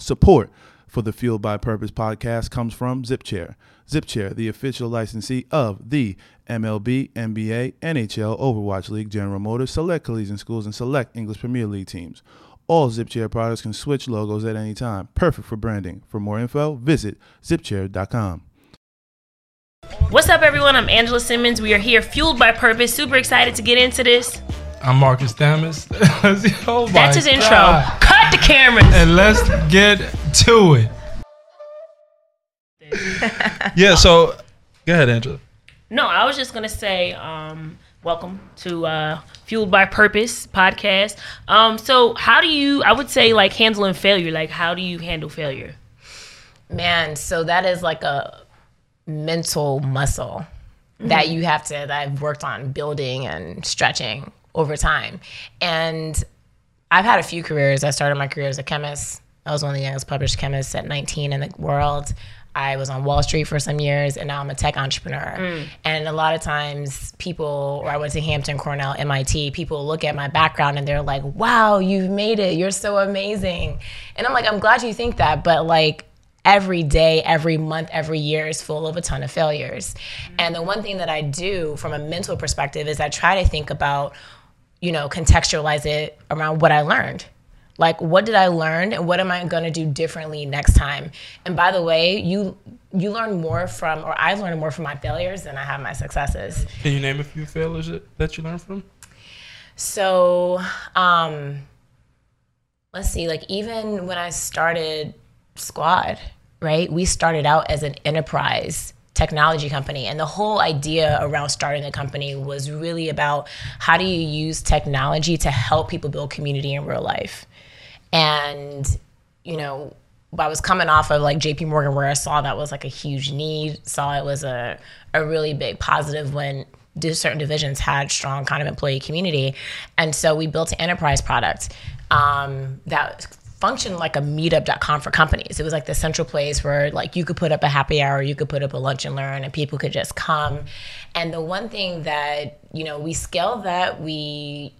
Support for the Fueled by Purpose podcast comes from ZipChair. ZipChair, the official licensee of the MLB, NBA, NHL, Overwatch League, General Motors, select collegiate schools, and select English Premier League teams. All ZipChair products can switch logos at any time. Perfect for branding. For more info, visit zipchair.com. What's up, everyone? I'm Angela Simmons. We are here, fueled by purpose. Super excited to get into this. I'm Marcus Damas. oh That's his my intro. Cut the cameras. And let's get to it. yeah, so go ahead, Angela. No, I was just gonna say, um, welcome to uh, Fueled by Purpose podcast. Um, so, how do you? I would say, like handling failure. Like, how do you handle failure? Man, so that is like a mental muscle that you have to that I've worked on building and stretching over time. And I've had a few careers. I started my career as a chemist. I was one of the youngest published chemists at 19 in the world. I was on Wall Street for some years, and now I'm a tech entrepreneur. Mm. And a lot of times, people, or I went to Hampton, Cornell, MIT, people look at my background and they're like, wow, you've made it. You're so amazing. And I'm like, I'm glad you think that, but like, every day, every month, every year is full of a ton of failures. Mm. And the one thing that I do from a mental perspective is I try to think about, you know, contextualize it around what I learned. Like what did I learn and what am I going to do differently next time? And by the way, you you learn more from or I learned more from my failures than I have my successes. Can you name a few failures that- that you learned from? So, um, let's see, like even when I started Squad, right? We started out as an enterprise technology company. And the whole idea around starting the company was really about how do you use technology to help people build community in real life? And, you know, I was coming off of like JP Morgan where I saw that was like a huge need, saw it was a, a really big positive when certain divisions had strong kind of employee community. And so we built an enterprise product um, that functioned like a meetup.com for companies. It was like the central place where like you could put up a happy hour, you could put up a lunch and learn and people could just come. And the one thing that, you know, we scaled that, we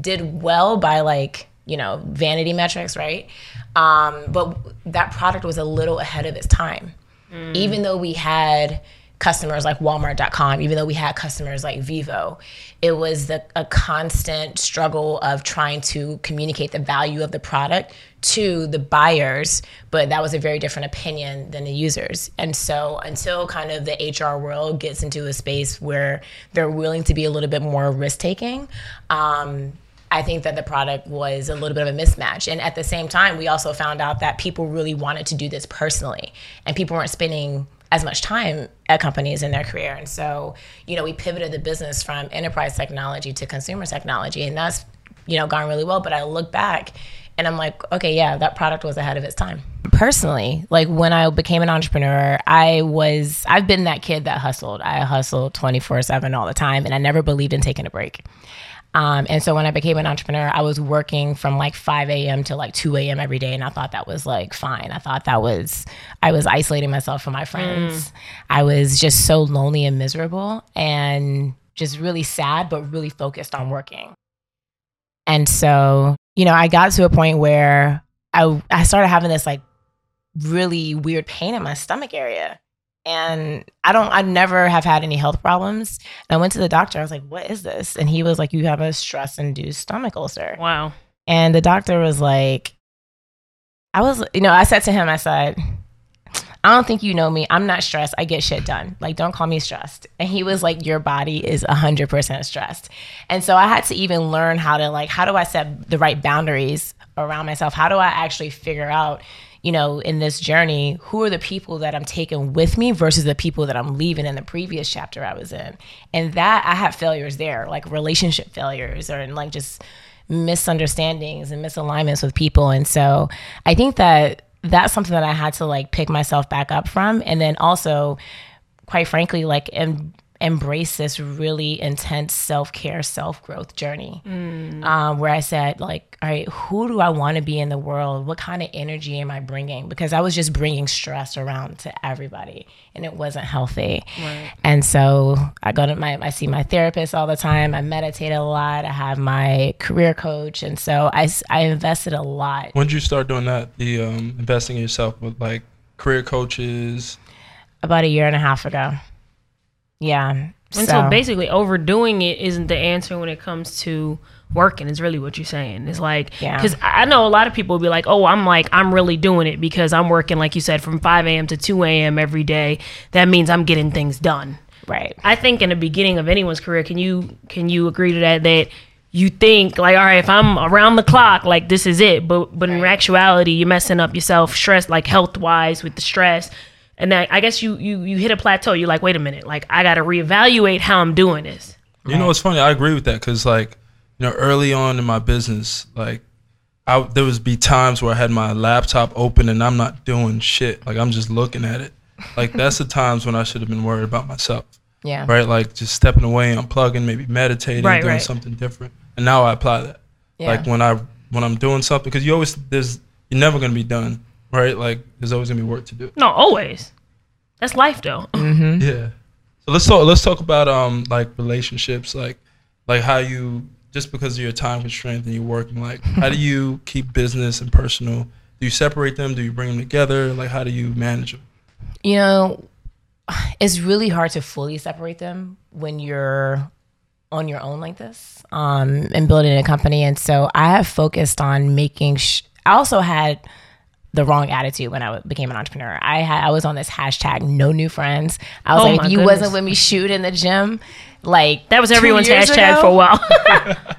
did well by like you know vanity metrics right um, but that product was a little ahead of its time even though we had customers like walmart.com even though we had customers like vivo it was the, a constant struggle of trying to communicate the value of the product to the buyers but that was a very different opinion than the users and so until kind of the hr world gets into a space where they're willing to be a little bit more risk taking um, I think that the product was a little bit of a mismatch. And at the same time, we also found out that people really wanted to do this personally, and people weren't spending as much time at companies in their career. And so, you know, we pivoted the business from enterprise technology to consumer technology, and that's, you know, gone really well. But I look back and I'm like, okay, yeah, that product was ahead of its time. Personally, like when I became an entrepreneur, I was, I've been that kid that hustled. I hustled 24 7 all the time, and I never believed in taking a break. Um, and so when I became an entrepreneur, I was working from like 5 a.m. to like 2 a.m. every day. And I thought that was like fine. I thought that was, I was isolating myself from my friends. I was just so lonely and miserable and just really sad, but really focused on working. And so, you know, I got to a point where I, I started having this like really weird pain in my stomach area. And I don't, I never have had any health problems. And I went to the doctor. I was like, what is this? And he was like, you have a stress induced stomach ulcer. Wow. And the doctor was like, I was, you know, I said to him, I said, I don't think you know me. I'm not stressed. I get shit done. Like, don't call me stressed. And he was like, Your body is 100% stressed. And so I had to even learn how to, like, how do I set the right boundaries around myself? How do I actually figure out, you know, in this journey, who are the people that I'm taking with me versus the people that I'm leaving in the previous chapter I was in? And that I had failures there, like relationship failures or and like just misunderstandings and misalignments with people. And so I think that that's something that I had to like pick myself back up from. And then also, quite frankly, like em- embraced this really intense self care, self growth journey um, where I said, like, all right, who do I want to be in the world? What kind of energy am I bringing? Because I was just bringing stress around to everybody and it wasn't healthy. And so I go to my, I see my therapist all the time. I meditate a lot. I have my career coach. And so I, I invested a lot. When did you start doing that? The um, investing in yourself with like career coaches. about a year and a half ago. Yeah. And so, basically, overdoing it isn't the answer when it comes to working. Is really what you're saying. It's like Yeah. because I know a lot of people will be like, "Oh, I'm like I'm really doing it because I'm working like you said from 5 a.m. to 2 a.m. every day. That means I'm getting things done." right. I think in the beginning of anyone's career, can you can you agree to that that you think like, all right, if I'm around the clock, like this is it. But but in actuality, you're messing up yourself, stress like health wise with the stress. And then I guess you you you hit a plateau. You're like, wait a minute, like I got to reevaluate how I'm doing this. You know, it's funny. I agree with that because, like, you know, early on in my business, like, I there was be times where I had my laptop open and I'm not doing shit. Like, I'm just looking at it. Like, that's the times when I should have been worried about myself, Yeah. right? Like, just stepping away, unplugging, maybe meditating, Right, doing right. something different. And now I apply that. Yeah. Like when I when I'm doing something, because you always there's you're never gonna be done, right? Like, there's always gonna be work to do. No, always. That's life though. Yeah. So let's talk. Let's talk about um like relationships, like like how you just because of your time constraint and you're working, like how do you keep business and personal? Do you separate them? Do you bring them together? Like how do you manage them? you know, it's really hard to fully separate them when you're on your own like this um, and building a company. And so I have focused on making. Sh- I also had the wrong attitude when I became an entrepreneur. I had I was on this hashtag no new friends. I was Oh like, if you goodness. wasn't with me shoot in the gym, like That was everyone's hashtag ago, for a while.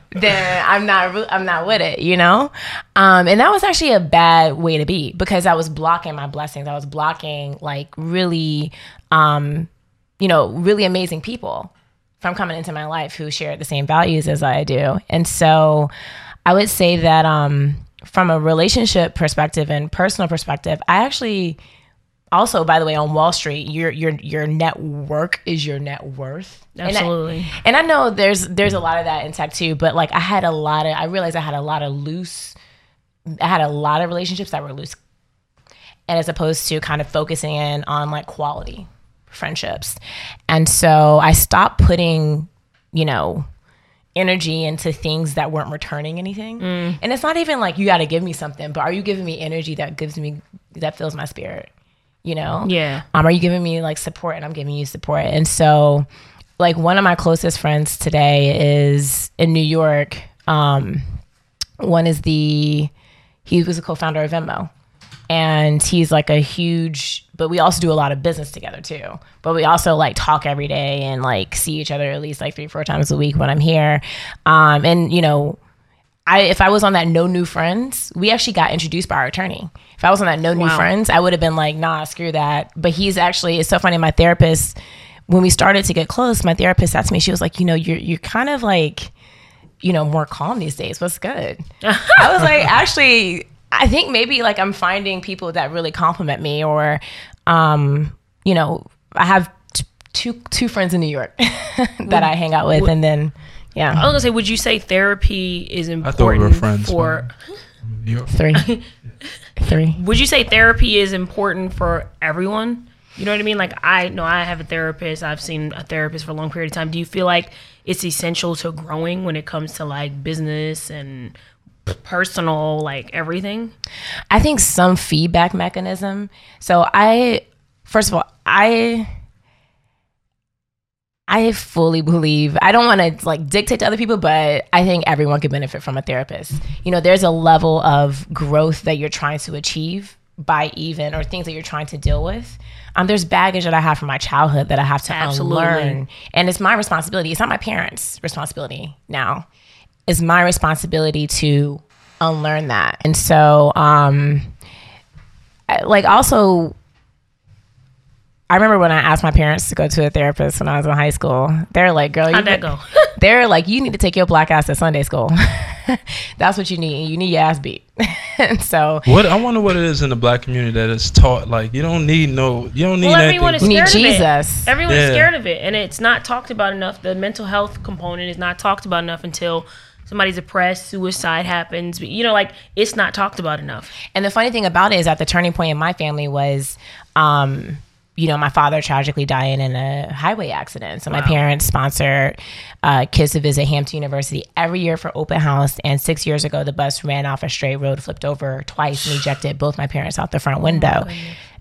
then I'm not I'm not with it, you know. Um, and that was actually a bad way to be because I was blocking my blessings. I was blocking like really, um, you know, really amazing people from coming into my life who shared the same values as I do. And so, I would say that um, from a relationship perspective and personal perspective, I actually also, by the way, on Wall Street, your your your network is your net worth. And I- Absolutely. and I know there's there's a lot of that in tech too, but like I had a lot of I realized I had a lot of loose I had a lot of relationships that were loose. And as opposed to kind of focusing in on like quality friendships. And so I stopped putting, you know, energy into things that weren't returning anything. And it's not even like you got to give me something, but are you giving me energy that gives me that fills my spirit? You know? Yeah. um, are you giving me like support and i'm giving you support and so like one of my closest friends today is in new york um, one is the he was a co-founder of venmo and he's like a huge but we also do a lot of business together too but we also like talk every day and like see each other at least like three four times a week when i'm here um, and you know I if I was on that no new friends, we actually got introduced by our attorney. If I was on that no new Wow. friends, I would have been like, nah, screw that. But he's actually it's so funny. My therapist, when we started to get close, my therapist to me, she was like, you know, you're you're kind of like, you know, more calm these days. What's good? I was like, actually, I think maybe like I'm finding people that really compliment me, or, um, you know, I have t- two two friends in New York that I hang out with, and then yeah, I was gonna say, would you say therapy is I thought we were important friends. for? New York. three, three. Would you say therapy is important for everyone? You know what I mean? Like I know I have a therapist. I've seen a therapist for a long period of time. Do you feel like it's essential to growing when it comes to like business and personal, like everything? I think some feedback mechanism. So I, first of all, I, I fully believe. I don't want to like dictate to other people, but I think everyone could benefit from a therapist. You know, there's a level of growth that you're trying to achieve by even or things that you're trying to deal with. Um, there's baggage that I have from my childhood that I have to Absolutely. unlearn, and it's my responsibility. It's not my parents' responsibility now. It's my responsibility to unlearn that. And so, um, I- like also I remember when I asked my parents to go to a therapist when I was in high school. They're like, "Girl, you How'd that go? they're like, "You need to take your black ass to Sunday school." that's what you need. You need your ass beat. and so What I wonder what it is in the black community that is taught. Like you don't need no, you don't need Well, everyone is anything. You need scared of Jesus. it. Everyone is Yeah. scared of it, and it's not talked about enough. The mental health component is not talked about enough until somebody's depressed, suicide happens. But, You know, like it's not talked about enough. And the funny thing about it is that the turning point in my family was, um, you know, my father tragically dying in a highway accident. So my parents sponsored uh, kids to visit Hampton University every year for open house. And six years ago, the bus ran off a straight road, flipped over twice, and ejected both my parents out the front window.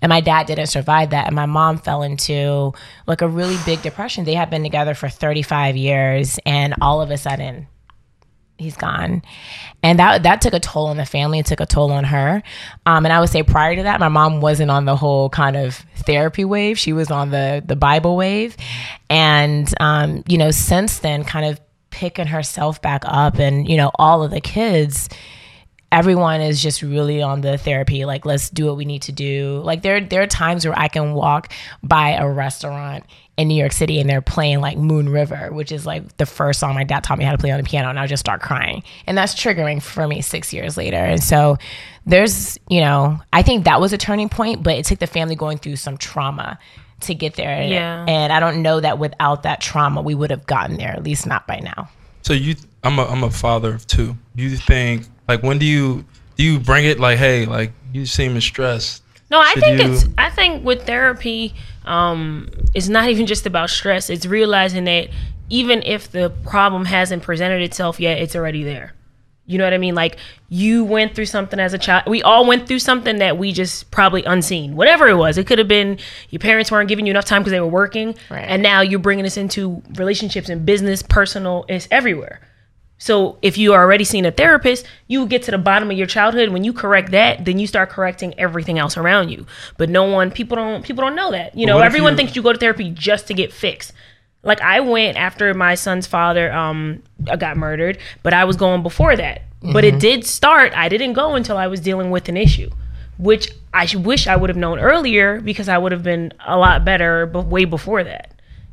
and my dad didn't survive that. And my mom fell into like a really big depression. They had been together for 35 years, and all of a sudden, he's gone. And that that took a toll on the family. It took a toll on her. Um, and i would say prior to that my mom wasn't on the whole kind of therapy wave. She was on the the bible wave. And um, you know since then kind of picking herself back up and you know all of the kids everyone is just really on the therapy. Like let's do what we need to do. Like there there are times where i can walk by a restaurant in new york city and they're playing like moon river which is like the first song my dad taught me how to play on the piano and i'll just start crying and that's triggering for me six years later and so there's you know i think that was a turning point but it took the family going through some trauma to get there Yeah. and i don't know that without that trauma we would have gotten there at least not by now So you, I'm a, I'm a father of two. You think like when do you do you bring it like hey like you seem stressed? No, I Should think you- it's. I think with therapy, um, it's not even just about stress. It's realizing that even if the problem hasn't presented itself yet, it's already there. You know what I mean? Like you went through something as a child. We all went through something that we just probably unseen. Whatever it was, it could have been your parents weren't giving you enough time because they were working, Right. and now you're bringing this into relationships and business, personal. It's everywhere. So if you are already seeing a therapist, you get to the bottom of your childhood. When you correct that, then you start correcting everything else around you. But no one, people don't, people don't know that. You know, everyone you- thinks you go to therapy just to get fixed. Like I went after my son's father um got murdered, but I was going before that. But it did start. I didn't go until I was dealing with an issue, which I wish I would have known earlier because I would have been a lot better, but way before that.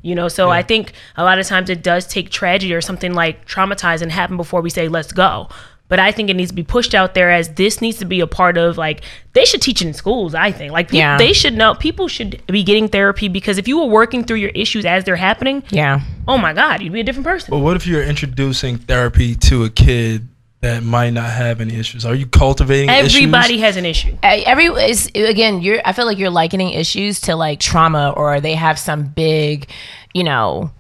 You know, so I think a lot of times it does take tragedy or something like traumatizing happen before we say let's go. But I think it needs to be pushed out there as this needs to be a part of like they should teach it in schools. I think like pe- Yeah. they should know people should be getting therapy because if you were working through your issues as they're happening, yeah oh my god, you'd be a different person. But what if you're introducing therapy to a kid that might not have any issues? Are you cultivating Everybody issues? has an issue. I- every is again you're i feel like you're likening issues to like trauma or they have some big you know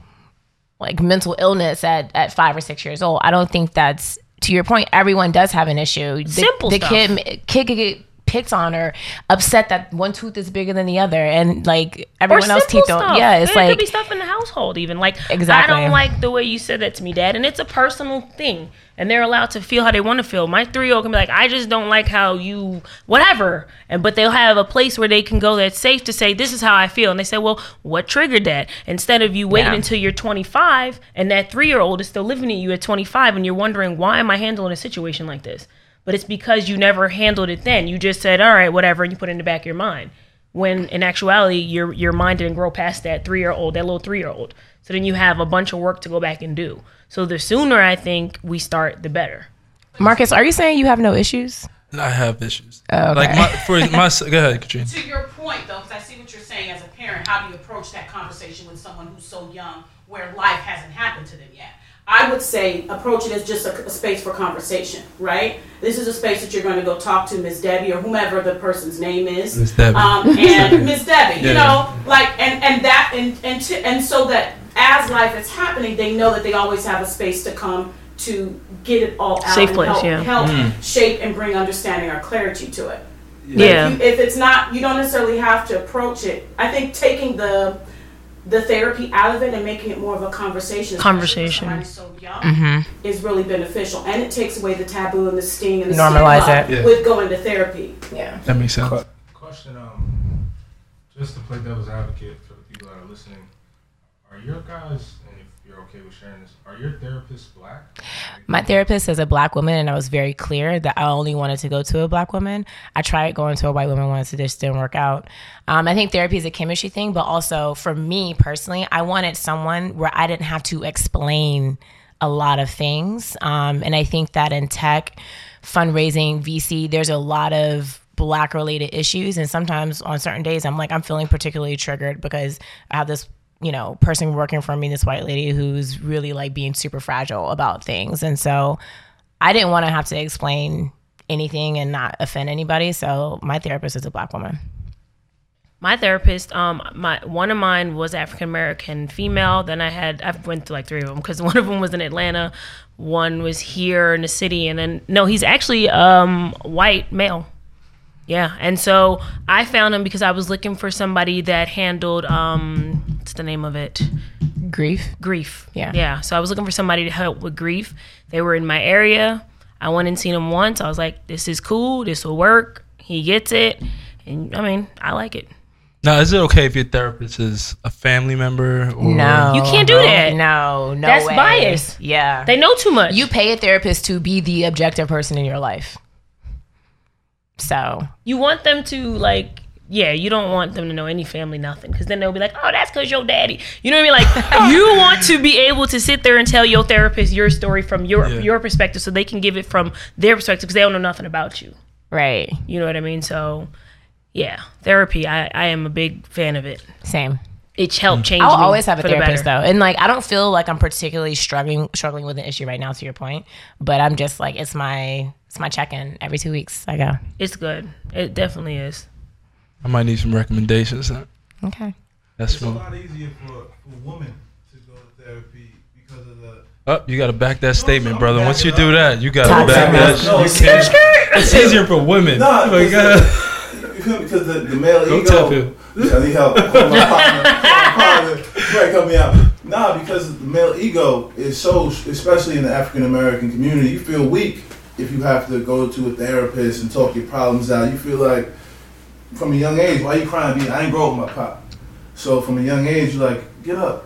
like mental illness at at five or six years old i don't think that's to your point everyone does have an issue the, Simple the stuff. kid kid could get picked on or upset that one tooth is bigger than the other and like everyone else teeth don't stuff. yeah it's it like could be stuff in the household even. Like Exactly. I don't like the way you said that to me, Dad, and it's a personal thing, and they're allowed to feel how they want to feel. My three year old can be like, I just don't like how you whatever, and but they'll have a place where they can go that's safe to say this is how I feel, and they say, well, what triggered that? Instead of you waiting Yeah. until you're 25 and that three year old is still living at you at 25, and you're wondering why am I handling a situation like this? But it's because you never handled it then. You just said, all right, whatever, and you put it in the back of your mind when in actuality your your mind didn't grow past that three year old, that little three year old. So then you have a bunch of work to go back and do. So the sooner I think we start, the better. marcus are you saying you have no issues I have issues. Oh, okay. Like my for my go ahead, Katrina. To your point, though, because I see what you're saying as a parent, how do you approach that conversation with someone who's so young where life hasn't happened to them yet? I would say approach it as just a, a space for conversation, right? This is a space that you're going to go talk to Miss Debbie or whomever the person's name is. Miss Debbie. Um, and Miss Debbie, you know, like, and, and that, and, and, to, and so that as life is happening, they know that they always have a space to come to get it all out Safe and place, help, yeah. help shape and bring understanding or clarity to it. But Yeah. If, you, if it's not, you don't necessarily have to approach it. I think taking the the therapy out of it and making it more of a conversation, Conversation. for somebody so young, is really beneficial, and it takes away the taboo and the sting and the Normalize stigma it. Yeah. with going to therapy. yeah That makes sense. Question, um, just to play devil's advocate for the people that are listening, are your guys, and if you're okay with sharing this, are your therapists black? My therapist is a black woman, and I was very clear that I only wanted to go to a black woman. I tried going to a white woman once, it just didn't work out. Um, I think therapy is a chemistry thing, but also for me personally, I wanted someone where I didn't have to explain a lot of things. Um, and I think that in tech, fundraising, VC, there's a lot of black related issues. And sometimes on certain days, I'm like, I'm feeling particularly triggered because I have this you know, person working for me, this white lady who's really like being super fragile about things. And so I didn't want to have to explain anything and not offend anybody. So my therapist is a black woman. My therapist, um, my one of mine was African American female. Then I had I went through like three of them because one of them was in Atlanta, one was here in the city, and then no, he's actually um white male. Yeah, and so I found him because I was looking for somebody that handled um, what's the name of it? Grief. Grief. Yeah. Yeah. So I was looking for somebody to help with grief. They were in my area. I went and seen him once. I was like, this is cool. This will work. He gets it, and I mean, I like it. Now, is it okay if your therapist is a family member? Or No. You can't do that. No, no That's way. bias. Yeah. They know too much. you pay a therapist to be the objective person in your life. So you want them to like yeah you don't want them to know any family nothing. Because then they'll be like oh that's because your daddy. You know what i mean? Like you want to be able to sit there and tell your therapist your story from your Yeah. your perspective so they can give it from their perspective because they don't know nothing about you. Right, you know what i mean? So yeah therapy i i am a big fan of it. Same. it's helped mm. change I'll me always have a for the therapist though, and like I don't feel like I'm particularly struggling struggling with an issue right now. To your point, but I'm just like it's my it's my check in every two weeks. I go it's good it definitely is I might need some recommendations. Huh? okay. That's It's a lot easier for, for women to go to therapy because of the. Oh, you got to back that statement, brother. Once you do that, you got to Toxic. back that. No, You it's- can't. It's easier for women. Nah, Oh because the- you feel? Because the, the male Don't ego. tell him. Yeah, I need help. Call my partner. Call my partner. Help me out. Nah, because the male ego is so, especially in the African American community, you feel weak if you have to go to a therapist and talk your problems out. You feel like, from a young age, why you crying? I ain't grow up with my pop. So from a young age, you're like, get up.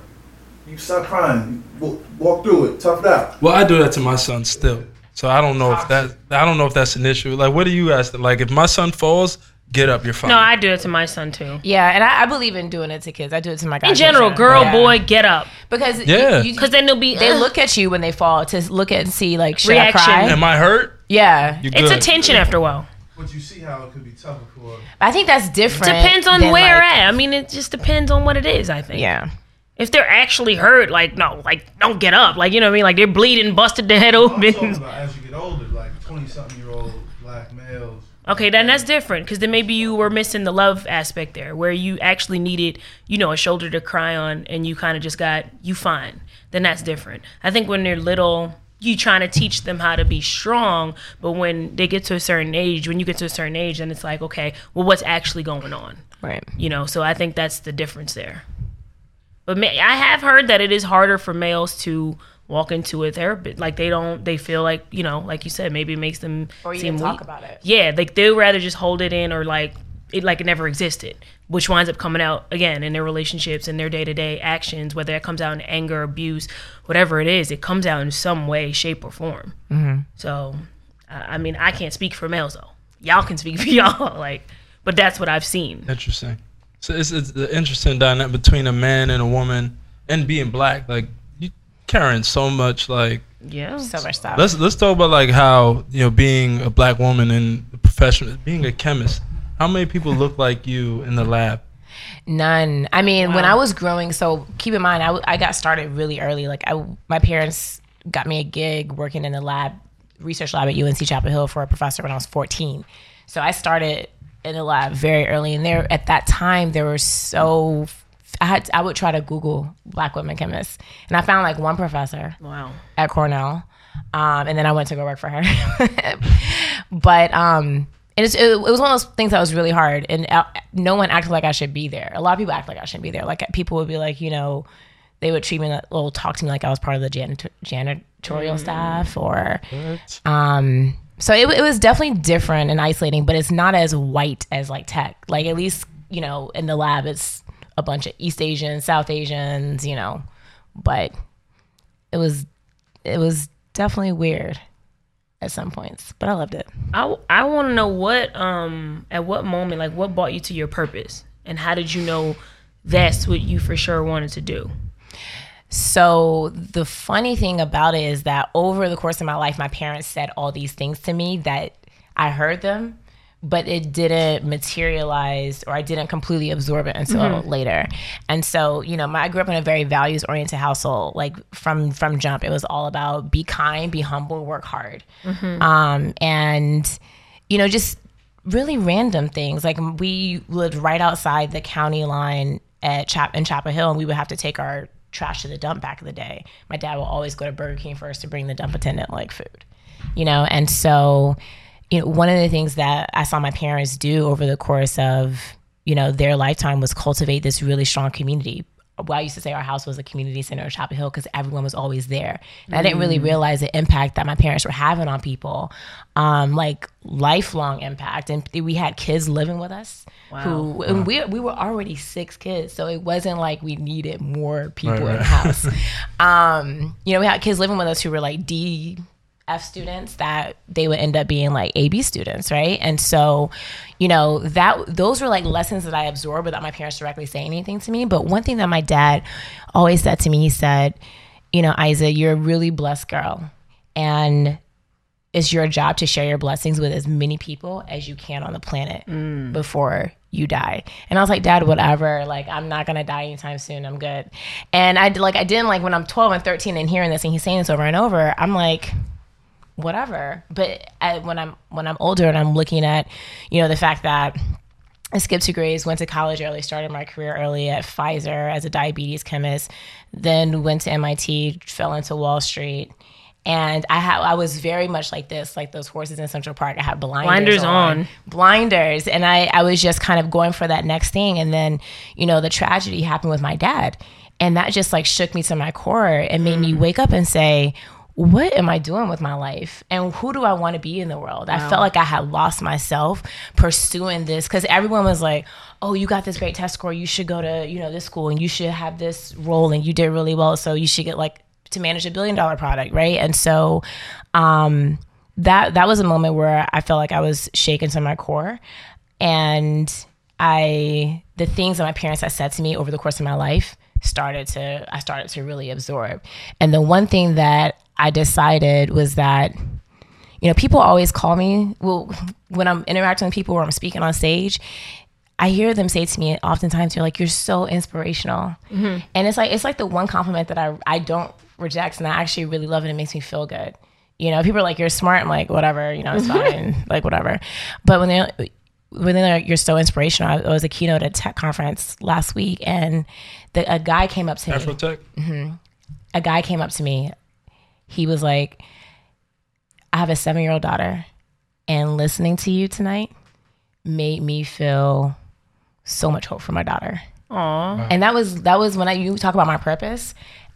You stop crying. You walk through it. Tough it out. Well, I do that to my son still. So I don't know if that. I don't know if that's an issue. Like, what do you guys think? Like, if my son falls, get up. You're fine. no i do it to my son too Yeah, and I, I believe in doing it to kids. I do it to my guys. in general girl boy get up because Yeah. because then they'll be they "Ugh." look at you when they fall to look at and see like should Reaction. I cry? Am I hurt? Yeah, You it's good. a tension after a while But you see how it could be tougher for. I think that's different. It depends on than, where like- at. I mean, it just depends on what it is. I think. Yeah, If they're actually hurt, like no, like don't get up. Like you know what I mean? Like they're bleeding, busted their head open. about as you get older, like 20 something year old black males. Okay, then that's different because then maybe you were missing the love aspect there, where you actually needed, you know, a shoulder to cry on, and you kind of just got you fine. Then that's different. I think when they're little, you trying to teach them how to be strong, but when they get to a certain age, when you get to a certain age, then it's like, okay, well, what's actually going on? right. you know so i think that's the difference there but i have heard that it is harder for males to walk into a therapist like they don't they feel like you know like you said maybe it makes them Or seem even talk weak. about it. yeah like they'd rather just hold it in or like it like it never existed which winds up coming out again in their relationships and their day-to-day actions whether it comes out in anger abuse whatever it is it comes out in some way shape or form mm-hmm. so I I mean i can't speak for males though y'all can speak for y'all like but that's what i've seen Interesting. So it's, it's the interesting dynamic between a man and a woman, and being black. Like you carrying so much. Like yeah So much stuff. let's let's talk about like how you know being a black woman in the profession, being a chemist. How many people look like you in the lab? None. I mean, when I was growing, so keep in mind, I, I got started really early. Like, I, my parents got me a gig working in the lab, research lab at UNC Chapel Hill for a professor when I was 14. So I started in the lab very early. And there, at that time, there were so, I had, I would try to Google black women chemists. And I found like one professor wow at Cornell. Um, and then I went to go work for her. but um, and it's, it, it was one of those things that was really hard. And uh, no one acted like I should be there. A lot of people act like I shouldn't be there. Like people would be like, you know, they would treat me like, well, talk to me like I was part of the janit- janitorial staff or, um, so it, it was definitely different and isolating, but it's not as white as like tech. Like at least, you know, in the lab, it's a bunch of East Asians, South Asians, you know, but it was it was definitely weird at some points, but I loved it. I, I want to know what um at what moment like what brought you to your purpose and how did you know that's what you for sure wanted to do So the funny thing about it is that over the course of my life, my parents said all these things to me that I heard them, but it didn't materialize or I didn't completely absorb it until later. And so, you know, my, I grew up in a very values oriented household. Like from from jump, it was all about be kind, be humble, work hard, um, and you know, just really random things. Like we lived right outside the county line at Chap in Chapel Hill, and we would have to take our trash to the dump back in the day. My dad would always go to Burger King first to bring the dump attendant like food, you know. And so, you know, one of the things that I saw my parents do over the course of you know their lifetime was cultivate this really strong community. Well, I used to say our house was a community center in Chapel Hill because everyone was always there. And I didn't really realize the impact that my parents were having on people, um, like lifelong impact. And we had kids living with us wow. who, and we, we were already six kids. So it wasn't like we needed more people Right, in right. the house. um, you know, we had kids living with us who were like D, F students that they would end up being like AB students, right? And so, you know, that those were like lessons that I absorbed without my parents directly saying anything to me. But one thing that my dad always said to me, he said, you know, Isa, you're a really blessed girl. And it's your job to share your blessings with as many people as you can on the planet mm. before you die. And I was like, Dad, whatever. Like, I'm not gonna die anytime soon. I'm good. And I like, I didn't like when I'm 12 and 13 and hearing this and he's saying this over and over. I'm like, whatever. But I, when I'm when I'm older and I'm looking at, you know, the fact that I skipped two grades, went to college early, started my career early at Pfizer as a diabetes chemist, then went to MIT, fell into Wall Street. And I had I was very much like this, like those horses in Central Park. I had blinders, Blinders on. blinders, and I I was just kind of going for that next thing. And then you know the tragedy happened with my dad, and that just like shook me to my core and made me mm. wake up and say, what am I doing with my life? And who do I want to be in the world? I felt like I had lost myself pursuing this because everyone was like, oh, you got this great test score. You should go to, you know, this school and you should have this role and you did really well. So you should get like to manage a billion dollar product, right? And so um that that was a moment where I felt like I was shaken to my core. And I the things that my parents had said to me over the course of my life started to I started to really absorb. And the one thing that I decided was that you know, people always call me well when I'm interacting with people or I'm speaking on stage. I hear them say to me oftentimes, "You're like you're so inspirational," mm-hmm. and it's like it's like the one compliment that I I don't reject, and I actually really love it. It makes me feel good. You know, people are like, "You're smart." I'm like, "Whatever," you know, it's fine, like whatever. But when they when they're like, "You're so inspirational," I, I was a keynote at a tech conference last week, and the, a guy came up to me Afrotech. Mm-hmm. a guy came up to me. He was like, I have a seven year old daughter, and listening to you tonight made me feel so much hope for my daughter. Aw. And that was that was when I you talk about my purpose.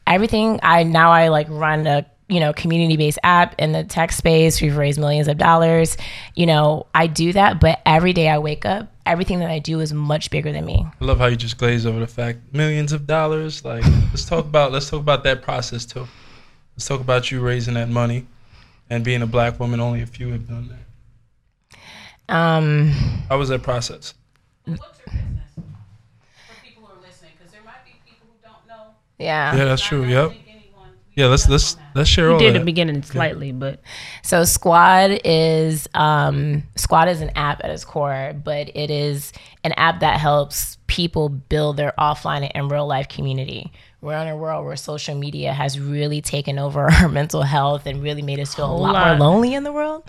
Everything I now I like run a you know community based app in the tech space. We've raised millions of dollars. You know I do that, but every day I wake up, everything that I do is much bigger than me. I love how you just glaze over the fact millions of dollars. Like let's talk about let's talk about that process too. Let's talk about you raising that money and being a black woman. Only a few have done that. Um, How was that process? What's your business? For people who are listening, because there might be people who don't know. yeah. Yeah, that's true. Yep. anyone- Yeah, let's let's let's share You all did that. at the beginning slightly, but So Squad is um, Squad is an app at its core, but it is an app that helps people build their offline and real life community. We're in a world where social media has really taken over our mental health and really made us feel a lot, lot. more lonely in the world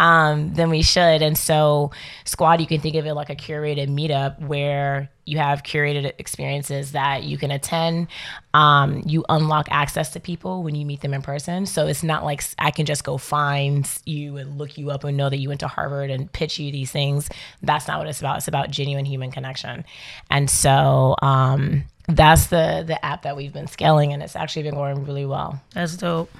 um, than we should. And so, Squad, you can think of it like a curated meetup where you have curated experiences that you can attend. Um, you unlock access to people when you meet them in person. So it's not like I can just go find you and look you up and know that you went to Harvard and pitch you these things. That's not what it's about. It's about genuine human connection. And so, um, that's the the app that we've been scaling, and it's actually been going really well that's dope.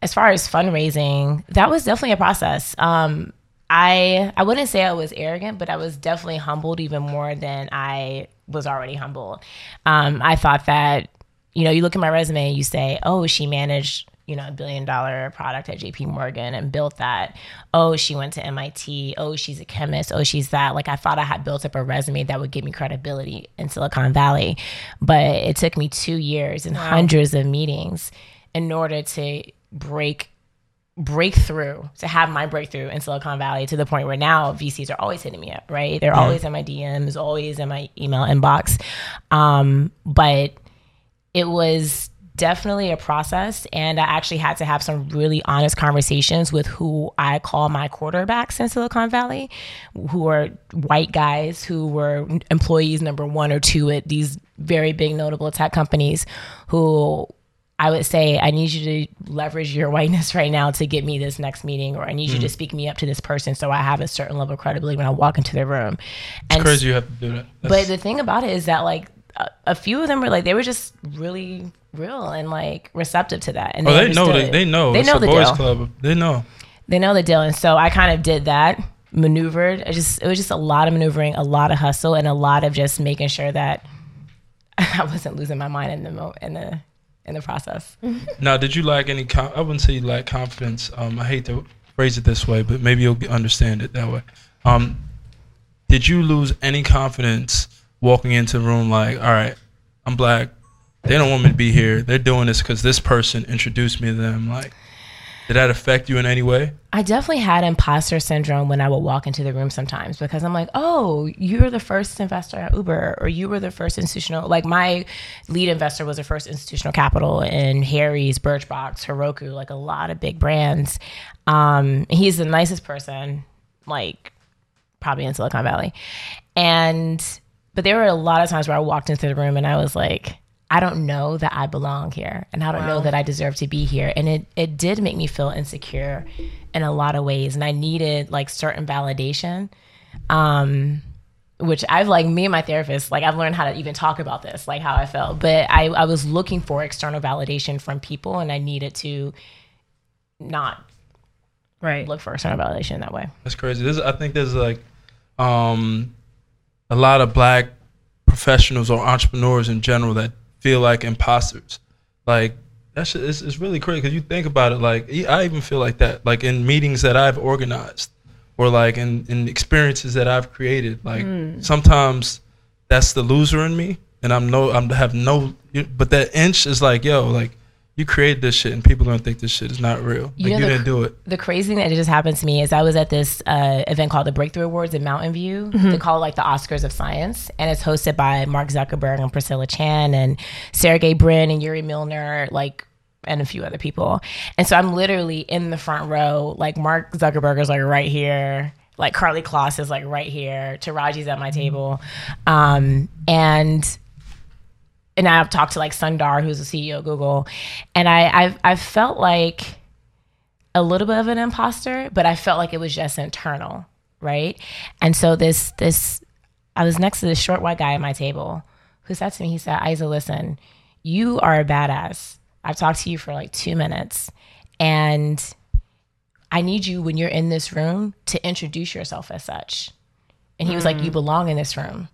as far as fundraising, that was definitely a process. Um, I I wouldn't say I was arrogant, but I was definitely humbled even more than I was already humbled. Um, I thought that you know you look at my resume and you say, oh, she managed you know, a billion dollar product at JP Morgan and built that. Oh, she went to MIT. Oh, she's a chemist. Oh, she's that. Like I thought I had built up a resume that would give me credibility in Silicon Valley. But it took me two years and hundreds of meetings in order to break breakthrough to have my breakthrough in Silicon Valley to the point where now VCs are always hitting me up, right? They're always in my DMs, always in my email inbox. Um, but it was definitely a process and I actually had to have some really honest conversations with who I call my quarterbacks in Silicon Valley, who are white guys who were employees number 1 or 2 at these very big notable tech companies who I would say, I need you to leverage your whiteness right now to get me this next meeting, or I need you to mm. speak me up to this person so I have a certain level of credibility when I walk into their room. It's And crazy you have to do that. but the thing about it is that like a, a few of them were like they were just really real and like receptive to that. And oh, they know. They, they know. They it's know the boys deal. club. They know. They know the deal. And so I kind of did that, maneuvered. I just it was just a lot of maneuvering, a lot of hustle, and a lot of just making sure that I wasn't losing my mind in the mo- in the in the process. Now, did you lack any? Com- I wouldn't say you lack confidence. Um, I hate to phrase it this way, but maybe you'll understand it that way. Um, did you lose any confidence walking into the room? Like, all right, I'm black. They don't want me to be here. They're doing this because this person introduced me to them. Like, did that affect you in any way? I definitely had imposter syndrome when I would walk into the room sometimes because I'm like, oh, you're the first investor at Uber, or you were the first institutional. Like my lead investor was the first institutional capital in Harry's, Birchbox, Heroku, like a lot of big brands. Um, he's the nicest person, like probably in Silicon Valley, and but there were a lot of times where I walked into the room and I was like. I don't know that I belong here and I don't know that I deserve to be here. And it, it did make me feel insecure in a lot of ways. And I needed like certain validation. Um, which I've like me and my therapist, like I've learned how to even talk about this, like how I felt. But I, I was looking for external validation from people and I needed to not Right. look for external validation that way. That's crazy. This, I think there's like um, a lot of black professionals or entrepreneurs in general that feel like imposters. Like that shit is it's really crazy because you think about it. Like I even feel like that. Like in meetings that I've organized, or like in in experiences that I've created. Like hmm. sometimes that's the loser in me, and I'm no I'm have no. But that inch is like yo like. You created this shit, and people gonna think this shit is not real. You Like know you the- didn't do it. the crazy thing that just happened to me is I was at this uh, event called the Breakthrough Awards in Mountain View. They call it like the Oscars of Science, and it's hosted by Mark Zuckerberg and Priscilla Chan and Sergey Brin and Yuri Milner, like and a few other people. And so I'm literally in the front row, like Mark Zuckerberg is like right here. Like Karlie Kloss is like right here. Taraji's at my table. Um, and and I've talked to like Sundar, who's the CEO of Google, and I I've, I've felt like a little bit of an imposter, but I felt like it was just internal, right? And so this this I was next to this short white guy at my table who said to me, he said, Isa, listen, you are a badass. I've talked to you for like two minutes and I need you when you're in this room to introduce yourself as such. And he was like, hmm. You belong in this room.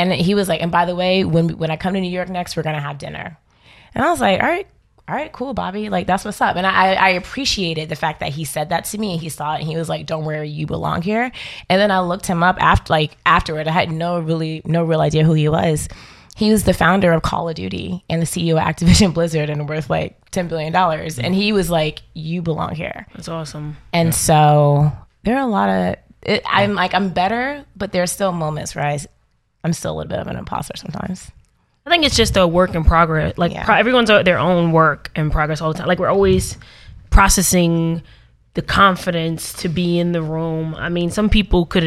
And he was like, and by the way, when when I come to New York next, we're gonna have dinner. And I was like, all right, all right, cool, Bobby. Like that's what's up. And I I appreciated the fact that he said that to me. And he saw it and he was like, Don't worry, you belong here. And then I looked him up after like afterward. I had no really no real idea who he was. He was the founder of Call of Duty and the CEO of Activision Blizzard and worth like ten billion dollars. And he was like, You belong here. That's awesome. And so there are a lot of it, I'm like I'm better, but there's still moments where I, I'm still a little bit of an imposter sometimes. I think it's just a work in progress. Like Yeah. pro- everyone's their own work in progress all the time. Like we're always processing the confidence to be in the room. I mean, some people could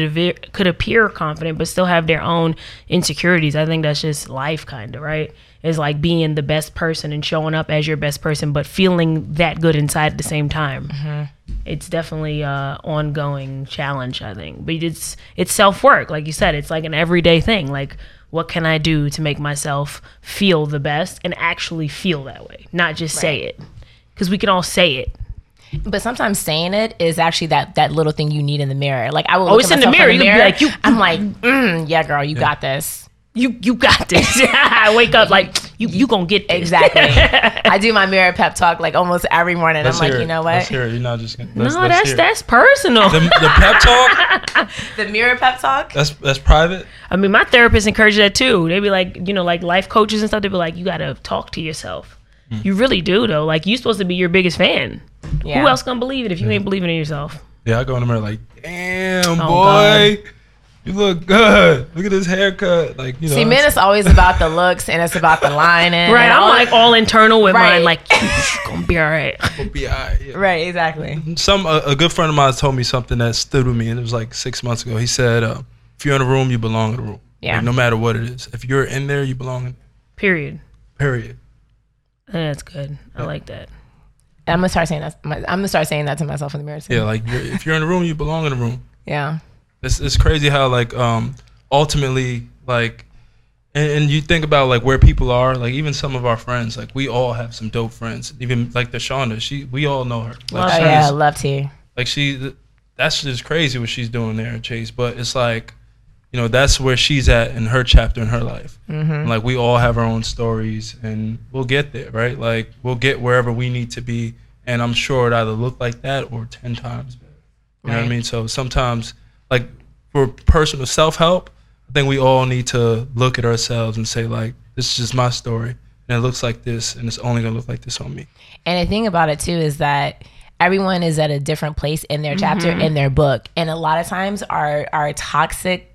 could appear confident but still have their own insecurities. I think that's just life, kind of right. It's like being the best person and showing up as your best person, but feeling that good inside at the same time. It's definitely a ongoing challenge. I think, but it's it's self work, like you said. It's like an everyday thing. Like, what can I do to make myself feel the best and actually feel that way, not just say it, because we can all say it. But sometimes saying it is actually that that little thing you need in the mirror. Like I will. Oh, look it's at in the mirror. You can be like, you- I'm like, mm, yeah, girl, you got this. You you got this. I wake up like you you gonna get this. Exactly. I do my mirror pep talk like almost every morning. Let's I'm like, hear you it. know Let's what? hear it. You're not just gonna. No, Let's, let's that's that's personal. the, the pep talk. The mirror pep talk. That's that's private. I mean, my therapist encouraged that too. They be like, you know, like life coaches and stuff. They be like, you gotta talk to yourself. Hmm. You really do though. Like you're supposed to be your biggest fan. Yeah. Who else gonna believe it if you ain't believing in yourself? Yeah, I go in the mirror like, damn Oh, boy, you look good. Look at this haircut. Like you know. See, men, it's always about the looks and it's about the lining. Right. I'm all- like all internal with Right. mine. Like you gonna be all right. We'll be all right. Yeah. Right, exactly. Some a, a good friend of mine told me something that stood with me, and it was like six months ago. He said, uh, "If you're in a room, you belong in a room. Yeah. Like, no matter what it is. If you're in there, you belong. in Period. Period. That's good. I like that. I'm gonna start saying that. I'm gonna start saying that to myself in the mirror. Too. Yeah. Like you're, if you're in a room, you belong in a room. Yeah. It's it's crazy how like um ultimately like and, and you think about like where people are like even some of our friends like we all have some dope friends. Even like the Shonda she we all know her. Like Oh yeah, love to. like she that's just crazy what she's doing there Chase but it's like you know that's where she's at in her chapter in her life. Mm-hmm. like we all have our own stories and we'll get there right? Like we'll get wherever we need to be and I'm sure it either looked like that or 10 times better. You know what I mean? So sometimes like for personal self-help I think we all need to look at ourselves and say like this is just my story and it looks like this and it's only gonna look like this on me. And the thing about it too is that everyone is at a different place in their chapter mm-hmm. in their book, and a lot of times our our toxic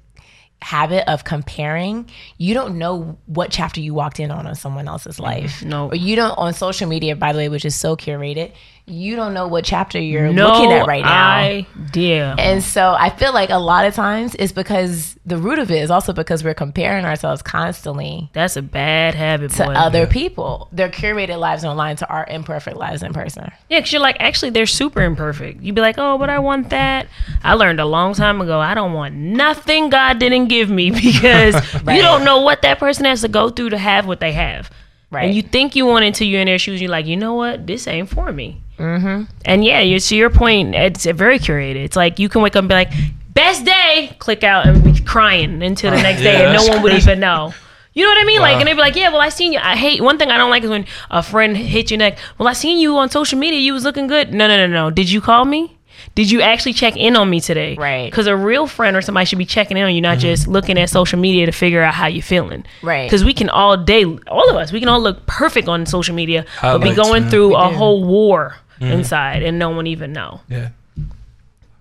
habit of comparing you don't know what chapter you walked in on on someone else's mm-hmm. life. No. or you don't on social media by the way which is so curated you don't know what chapter you're No looking at right now idea. And so I feel like a lot of times it's because the root of it is also because we're comparing ourselves constantly That's a bad habit, to boy. other people. Their curated lives online to our imperfect lives in person. Yeah, because you're like, actually, they're super imperfect. You'd be like, oh, but I want that. I learned a long time ago, I don't want nothing God didn't give me because you don't know what that person has to go through to have what they have. Right. And you think you want it until you're in their shoes. You're like, you know what? This ain't for me. Mm-hmm. And yeah, you to your point, it's very curated. It's like you can wake up and be like, best day, click out and be crying until the next day, and no one would even know. You know what I mean? Like, Wow. and they'd be like, "Yeah, well, I seen you. I hate one thing I don't like is when a friend hits your neck. Well, I seen you on social media. You was looking good. No, no, no, no. Did you call me? Did you actually check in on me today? Right. Because a real friend or somebody should be checking in on you, not Mm-hmm. just looking at social media to figure out how you're feeling. Right. Because we can all day, all of us, we can all look perfect on social media, but be going man. through a do. whole war Mm-hmm. inside and no one even know. Yeah.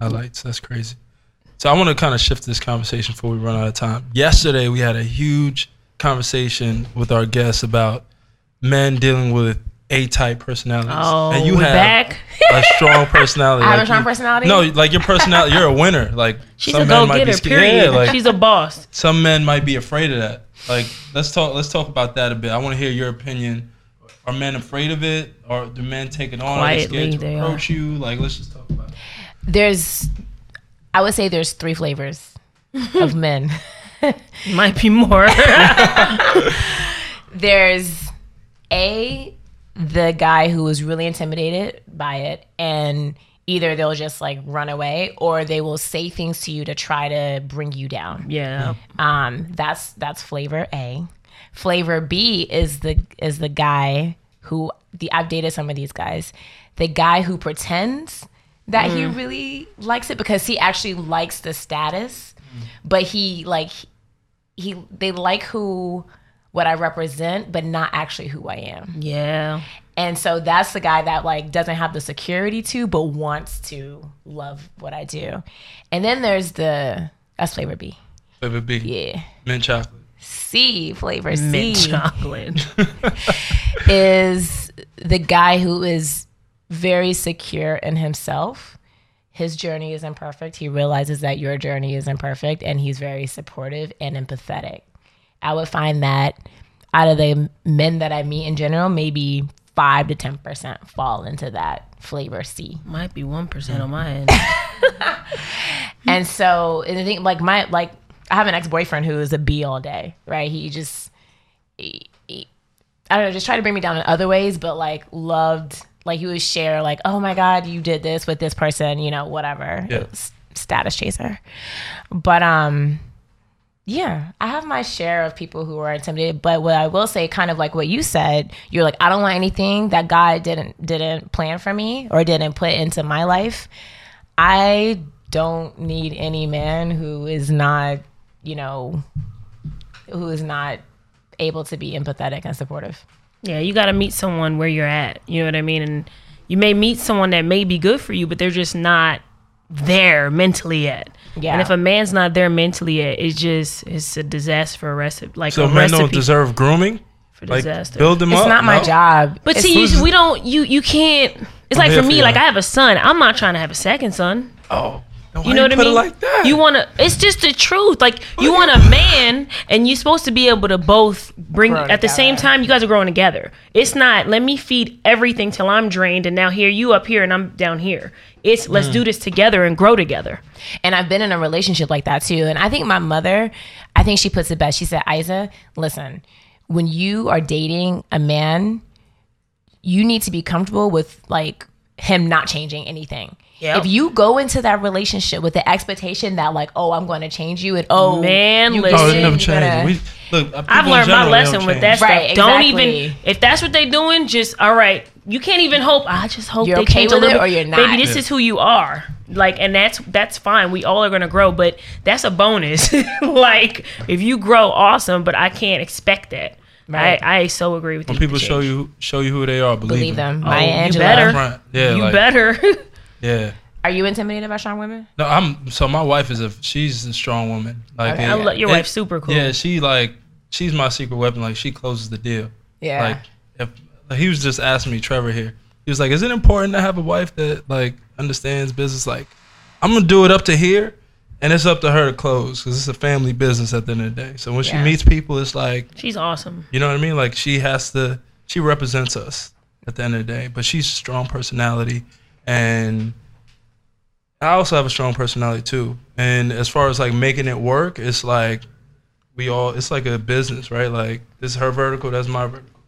Highlights. That's crazy. So I want to kind of shift this conversation before we run out of time. Yesterday we had a huge conversation with our guests about men dealing with A-type personalities. Oh, and you have back. a strong personality. I have a strong you- personality? No, like your personality, you're a winner. Like She's some a men go might be getter. sca- Period. Yeah, like She's a boss. some men might be afraid of that. Like let's talk let's talk about that a bit. I want to hear your opinion. Are men afraid of it? Or do men take it on? Are they Quietly, scared to they are. approach you? Like let's just talk about it. There's, I would say there's three flavors of men. Might be more. There's A, the guy who is really intimidated by it and either they'll just like run away or they will say things to you to try to bring you down. yeah. Um, that's that's flavor A. Flavor B is the is the guy who the I've dated some of these guys. The guy who pretends that he really likes it because he actually likes the status, but he like he they like who what I represent, but not actually who I am. Yeah. And so that's the guy that like doesn't have the security to, but wants to love what I do. And then there's the that's flavor B. Flavor B. Yeah. Mint chocolate. C flavor C Mint chocolate. is the guy who is very secure in himself. His journey is imperfect. He realizes that your journey is imperfect and he's very supportive and empathetic. I would find that out of the men that I meet in general, maybe 5 to 10% fall into that flavor C. Might be one percent on my end. And so, and the thing, like my, like I have an ex boyfriend who is a B all day, right? He just, he, he- I don't know, just tried to bring me down in other ways, but like loved, like he would share, like, oh my god, you did this with this person, you know, whatever. Yeah. It was status chaser, but um, Yeah, I have my share of people who are intimidated, but what I will say, kind of like what you said, you're like, I don't want anything that God didn't didn't plan for me or didn't put into my life. I don't need any man who is not, you know, who is not able to be empathetic and supportive. Yeah, you got to meet someone where you're at. You know what I mean? And you may meet someone that may be good for you, but they're just not there mentally yet. Yeah. And if a man's not there mentally yet, it's just it's a disaster for a recipe. Like So a men recipe don't deserve grooming. for Like disaster. build them It's up. It's not my No? job. but It's- see, who's- we don't. You you can't. It's like here for for me. you. Like I have a son. I'm not trying to have a second son. Oh, then why You know what I mean? It like that. You want to. It's just the truth. Like you want a man, and you're supposed to be able to both bring Grow at the same time. You guys are growing together. It's not. Let me feed everything till I'm drained, and now here you up here, and I'm down here. It's Mm. let's do this together and grow together. And I've been in a relationship like that too. And I think my mother, I think she puts it best. She said, Isa, listen, when you are dating a man, you need to be comfortable with like him not changing anything. Yep. If you go into that relationship with the expectation that like, oh, I'm going to change you, and oh, Man, you listen. Oh, it never you changed. gotta- We, look, uh, I've learned my lesson don't with that change. stuff. Right, Don't exactly. even if that's what they're doing. Just all right. You can't even hope. I just hope You're they okay change a little it bit. or you're not. Baby, this Yeah. is who you are. Like, and that's that's fine. We all are gonna grow, but that's a bonus. like, if you grow, awesome. But I can't expect that. Right. I, I so agree with you. When you. people show you show you who they are, believe, Believe them. Oh, Maya you Angelou. better. Front. Yeah, you like, better. Yeah. Are you intimidated by strong women? No, I'm. So my wife is a. She's a strong woman. Like Okay. yeah, I lo- your and- wife's super cool. Yeah, she like she's my secret weapon. Like she closes the deal. Yeah. Like if like, he was just asking me, Trevor here. He was like, "Is it important to have a wife that like understands business? Like, I'm gonna do it up to here, and it's up to her to close because it's a family business at the end of the day. So when she meets people, it's like, She's awesome. you know what I mean? Like she has to. She represents us at the end of the day, but she's a strong personality, and I also have a strong personality too. And as far as like making it work, it's like we all. It's like a business, right? Like this is her vertical, that's my vertical,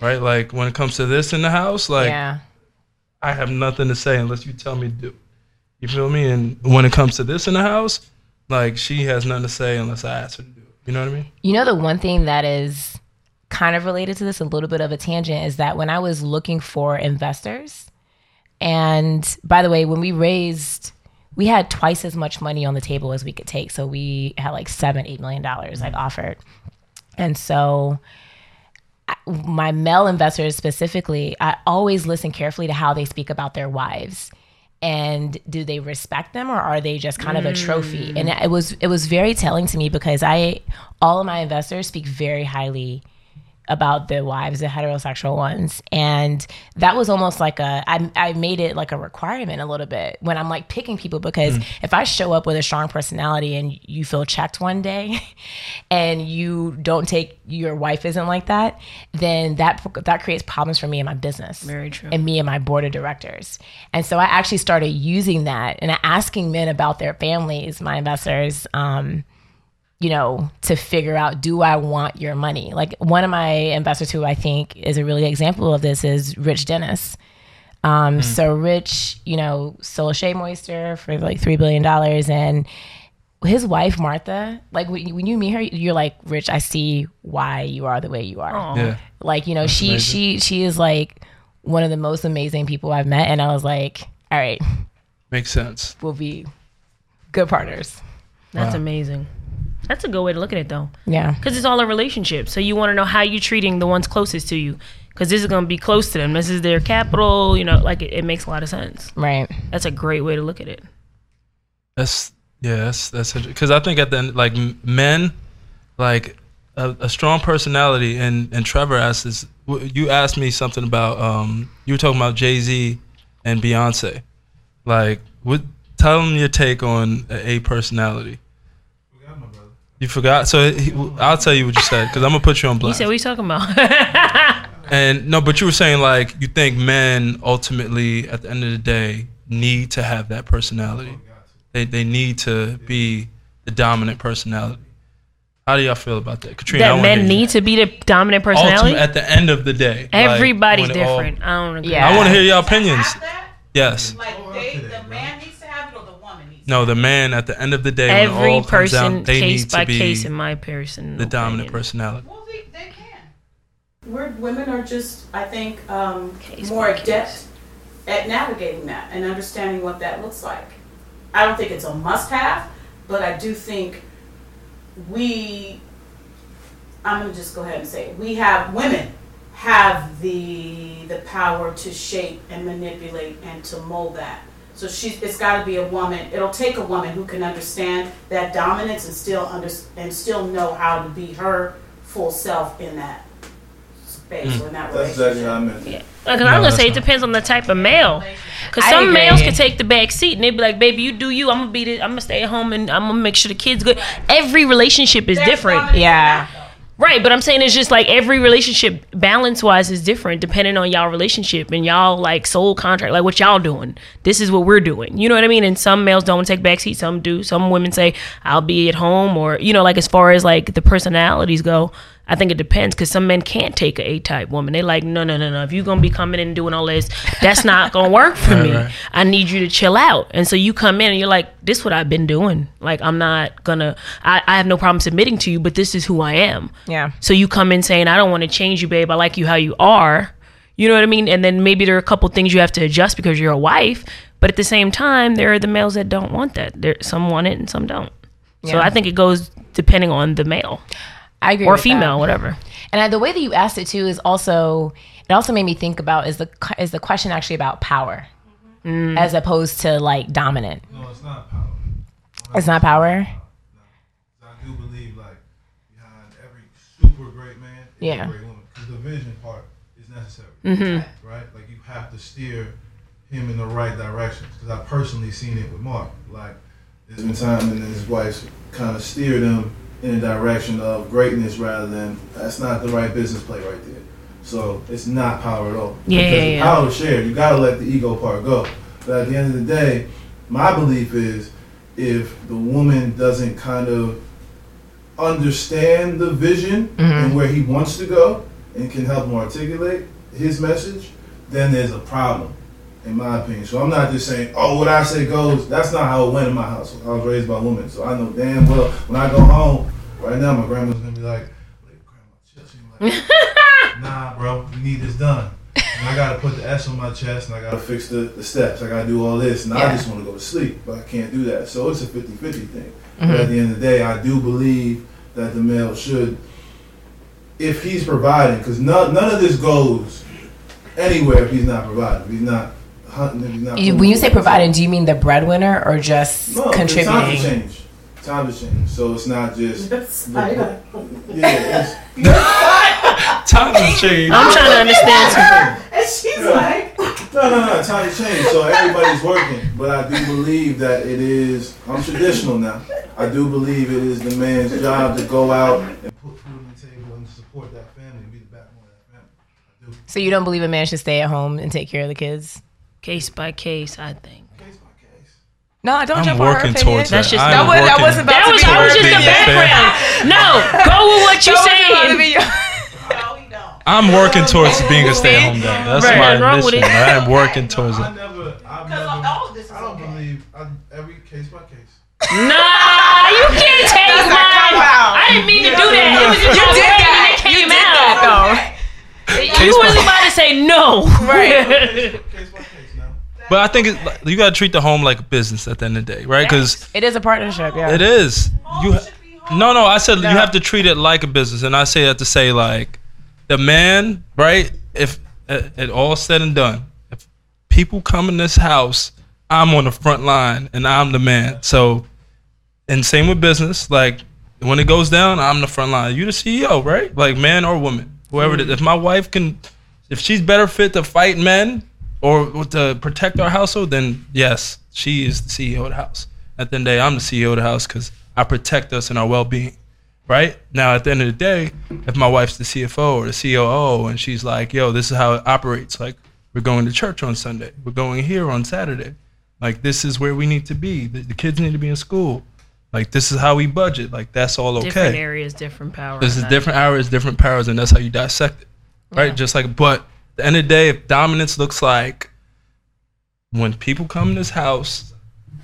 right? Like when it comes to this in the house, like yeah. I have nothing to say unless you tell me to do. You feel me? And when it comes to this in the house, like she has nothing to say unless I ask her to do. it. You know what I mean? You know, the one thing that is kind of related to this, a little bit of a tangent, is that when I was looking for investors, and by the way, when we raised, we had twice as much money on the table as we could take. So we had like seven, eight million dollars like offered. And so my male investors specifically, I always listen carefully to how they speak about their wives. And do they respect them or are they just kind of a trophy? And mm. it was it was very telling to me because I all of my investors speak very highly about the wives, the heterosexual ones. And that was almost like a, I, I made it like a requirement a little bit when I'm like picking people because if I show up with a strong personality and you feel checked one day and you don't take, your wife isn't like that, then that, that creates problems for me in my business. Very true. And me and my board of directors. And so I actually started using that and asking men about their families, my investors, um, you know, to figure out do I want your money? Like one of my investors who I think is a really good example of this is Rich Dennis. Um, So Rich, you know, sold Shea Moisture for like three billion dollars, and his wife Martha, like when you, when you meet her, you're like, Rich, I see why you are the way you are. Yeah. Like you know, she amazing. she she is like one of the most amazing people I've met, and I was like, all right, Makes sense. we'll be good partners. That's Wow. amazing. That's a good way to look at it, though. Yeah. Because it's all a relationship. So you want to know how you're treating the ones closest to you. Because this is going to be close to them. This is their capital. You know, like it, it makes a lot of sense. Right. That's a great way to look at it. That's yeah, that's that's because I think at the end, like men, like a, a strong personality, and and Trevor asked this. You asked me something about um, you were talking about Jay Z and Beyonce, like what? Tell them your take on a, a personality. You forgot, so he, I'll tell you what you said because I'm gonna put you on blast. You said, what you talking about? And no, but you were saying like you think men ultimately at the end of the day need to have that personality. They they need to be the dominant personality. How do y'all feel about that, Katrina? That wanna men hear you. need to be the dominant personality? Ultimate, at the end of the day. Everybody's when it all- different. I don't agree. Yeah. I want to hear your opinions. Yes. Like they, the man needs to have it or the woman needs No, the man at the end of the day, when it Every comes person, down, they case need by to be case, in my person, the dominant personality. Well, they, they can. We're, women are just, I think, um, more by case. adept at navigating that and understanding what that looks like. I don't think it's a must have, but I do think we, I'm going to just go ahead and say, it, we have, women have the, the power to shape and manipulate and to mold that. So she's, it's got to be a woman. It'll take a woman who can understand that dominance and still under, and still know how to be her full self in that space or in that That's relationship. exactly how I meant. Yeah. Like, No, I'm gonna say it depends on the type of male. Cause some males can take the back seat and they be like, "Baby, you do you. I'm gonna be. The, I'm gonna stay at home and I'm gonna make sure the kids good." Every relationship is There's different, Yeah. Right? But I'm saying it's just like every relationship, balance wise, is different depending on y'all relationship and y'all like soul contract, like what y'all doing. This is what we're doing. You know what I mean? And some males don't take back seat. Some do. Some women say, "I'll be at home," or you know, like as far as like the personalities go. I think it depends because some men can't take a A type woman. They're like, no, no, no, no. If you're gonna be coming in and doing all this, that's not gonna work for me. right. I need you to chill out. And so you come in and you're like, this is what I've been doing. Like I'm not gonna I, I have no problem submitting to you, but this is who I am. Yeah. So you come in saying, I don't want to change you, babe. I like you how you are. You know what I mean? And then maybe there are a couple things you have to adjust because you're a wife. But at the same time, there are the males that don't want that. There some want it and some don't. So I think it goes depending on the male I agree. or with that. female, whatever. And I, the way that you asked it too is also it also made me think about is the is the question actually about power mm. as opposed to like dominant. No, it's not power. It's not power. I do believe like behind every super great man is Yeah. a great woman. Because the vision part is necessary. Mm-hmm. Right? Like you have to steer him in the right direction. Because I personally seen it with Mark. Like there's been times and his wife kind of steered him in a direction of greatness rather than that's not the right business play right there. So it's not power at all. Yeah, because yeah, yeah. power is shared. You gotta let the ego part go. But at the end of the day, my belief is if the woman doesn't kind of understand the vision mm-hmm. and where he wants to go and can help him articulate his message, then there's a problem, in my opinion. So I'm not just saying, oh, what I say goes. That's not how it went in my house. I was raised by women, so I know damn well when I go home. Right now, my grandma's gonna be like, "Wait, grandma, chill." She gonna be like, nah, bro, we need this done. And I gotta put the S on my chest and I gotta fix the, the steps. I gotta do all this. And I just wanna go to sleep, but I can't do that. So it's a 50 50 thing. But mm-hmm. at the end of the day, I do believe that the male should, if he's providing, because none, none of this goes anywhere if he's not providing. If he's not hunting, if he's not. You- When you say providing, do you mean the breadwinner or just no, to contributing? Change. Time to change. So it's not just. That's- I know. Yeah, it's, Time to change. I'm trying to understand. And she's like, No, no, no. Time to change. So everybody's working, but I do believe that it is. I'm traditional now. I do believe it is the man's job to go out and put food on the table and support that family and be the backbone of that family. I do. So you don't believe a man should stay at home and take care of the kids? Case by case, I think. Case by case. No, I don't I'm jump on her working opinion. towards That's that. just- I'm that was- that working was about That to was, be that was your just the biggest fan. background. No, go with what you're That about to be saying. your- no, we don't. I'm working towards being a stay-at-home dad. That's Right, my what's wrong with mission. it? I'm working towards I it. never. I've never. all this I don't okay. believe I, every case by case. Nah, you can't take That's mine. cop-out. I didn't mean to do that. It was just You did that. and it You did out. that You Case by- was about to say no. Right. But I think it, you got to treat the home like a business at the end of the day, right? Because It is a partnership, yeah. it is. You. Home should be home. No, no. I said No. you have to treat it like a business, and I say that to say like, the man, right? If it, it all said and done, if people come in this house, I'm on the front line and I'm the man. So, and same with business. Like when it goes down, I'm the front line. You the CEO, right? Like man or woman, whoever. it is. Mm-hmm. If my wife can, if she's better fit to fight men or to protect our household, then yes, she is the CEO of the house. At the end of the day, I'm the CEO of the house because I protect us and our well-being right? Now, at the end of the day, if my wife's the CFO or the COO and she's like, yo, this is how it operates, like, we're going to church on Sunday, we're going here on Saturday, like, this is where we need to be, the, the kids need to be in school, like, this is how we budget, like, that's all okay. Different areas, different power. This is different hours, different powers, and that's how you dissect it, right? Just like, but the end of the day, if dominance looks like when people come in this house,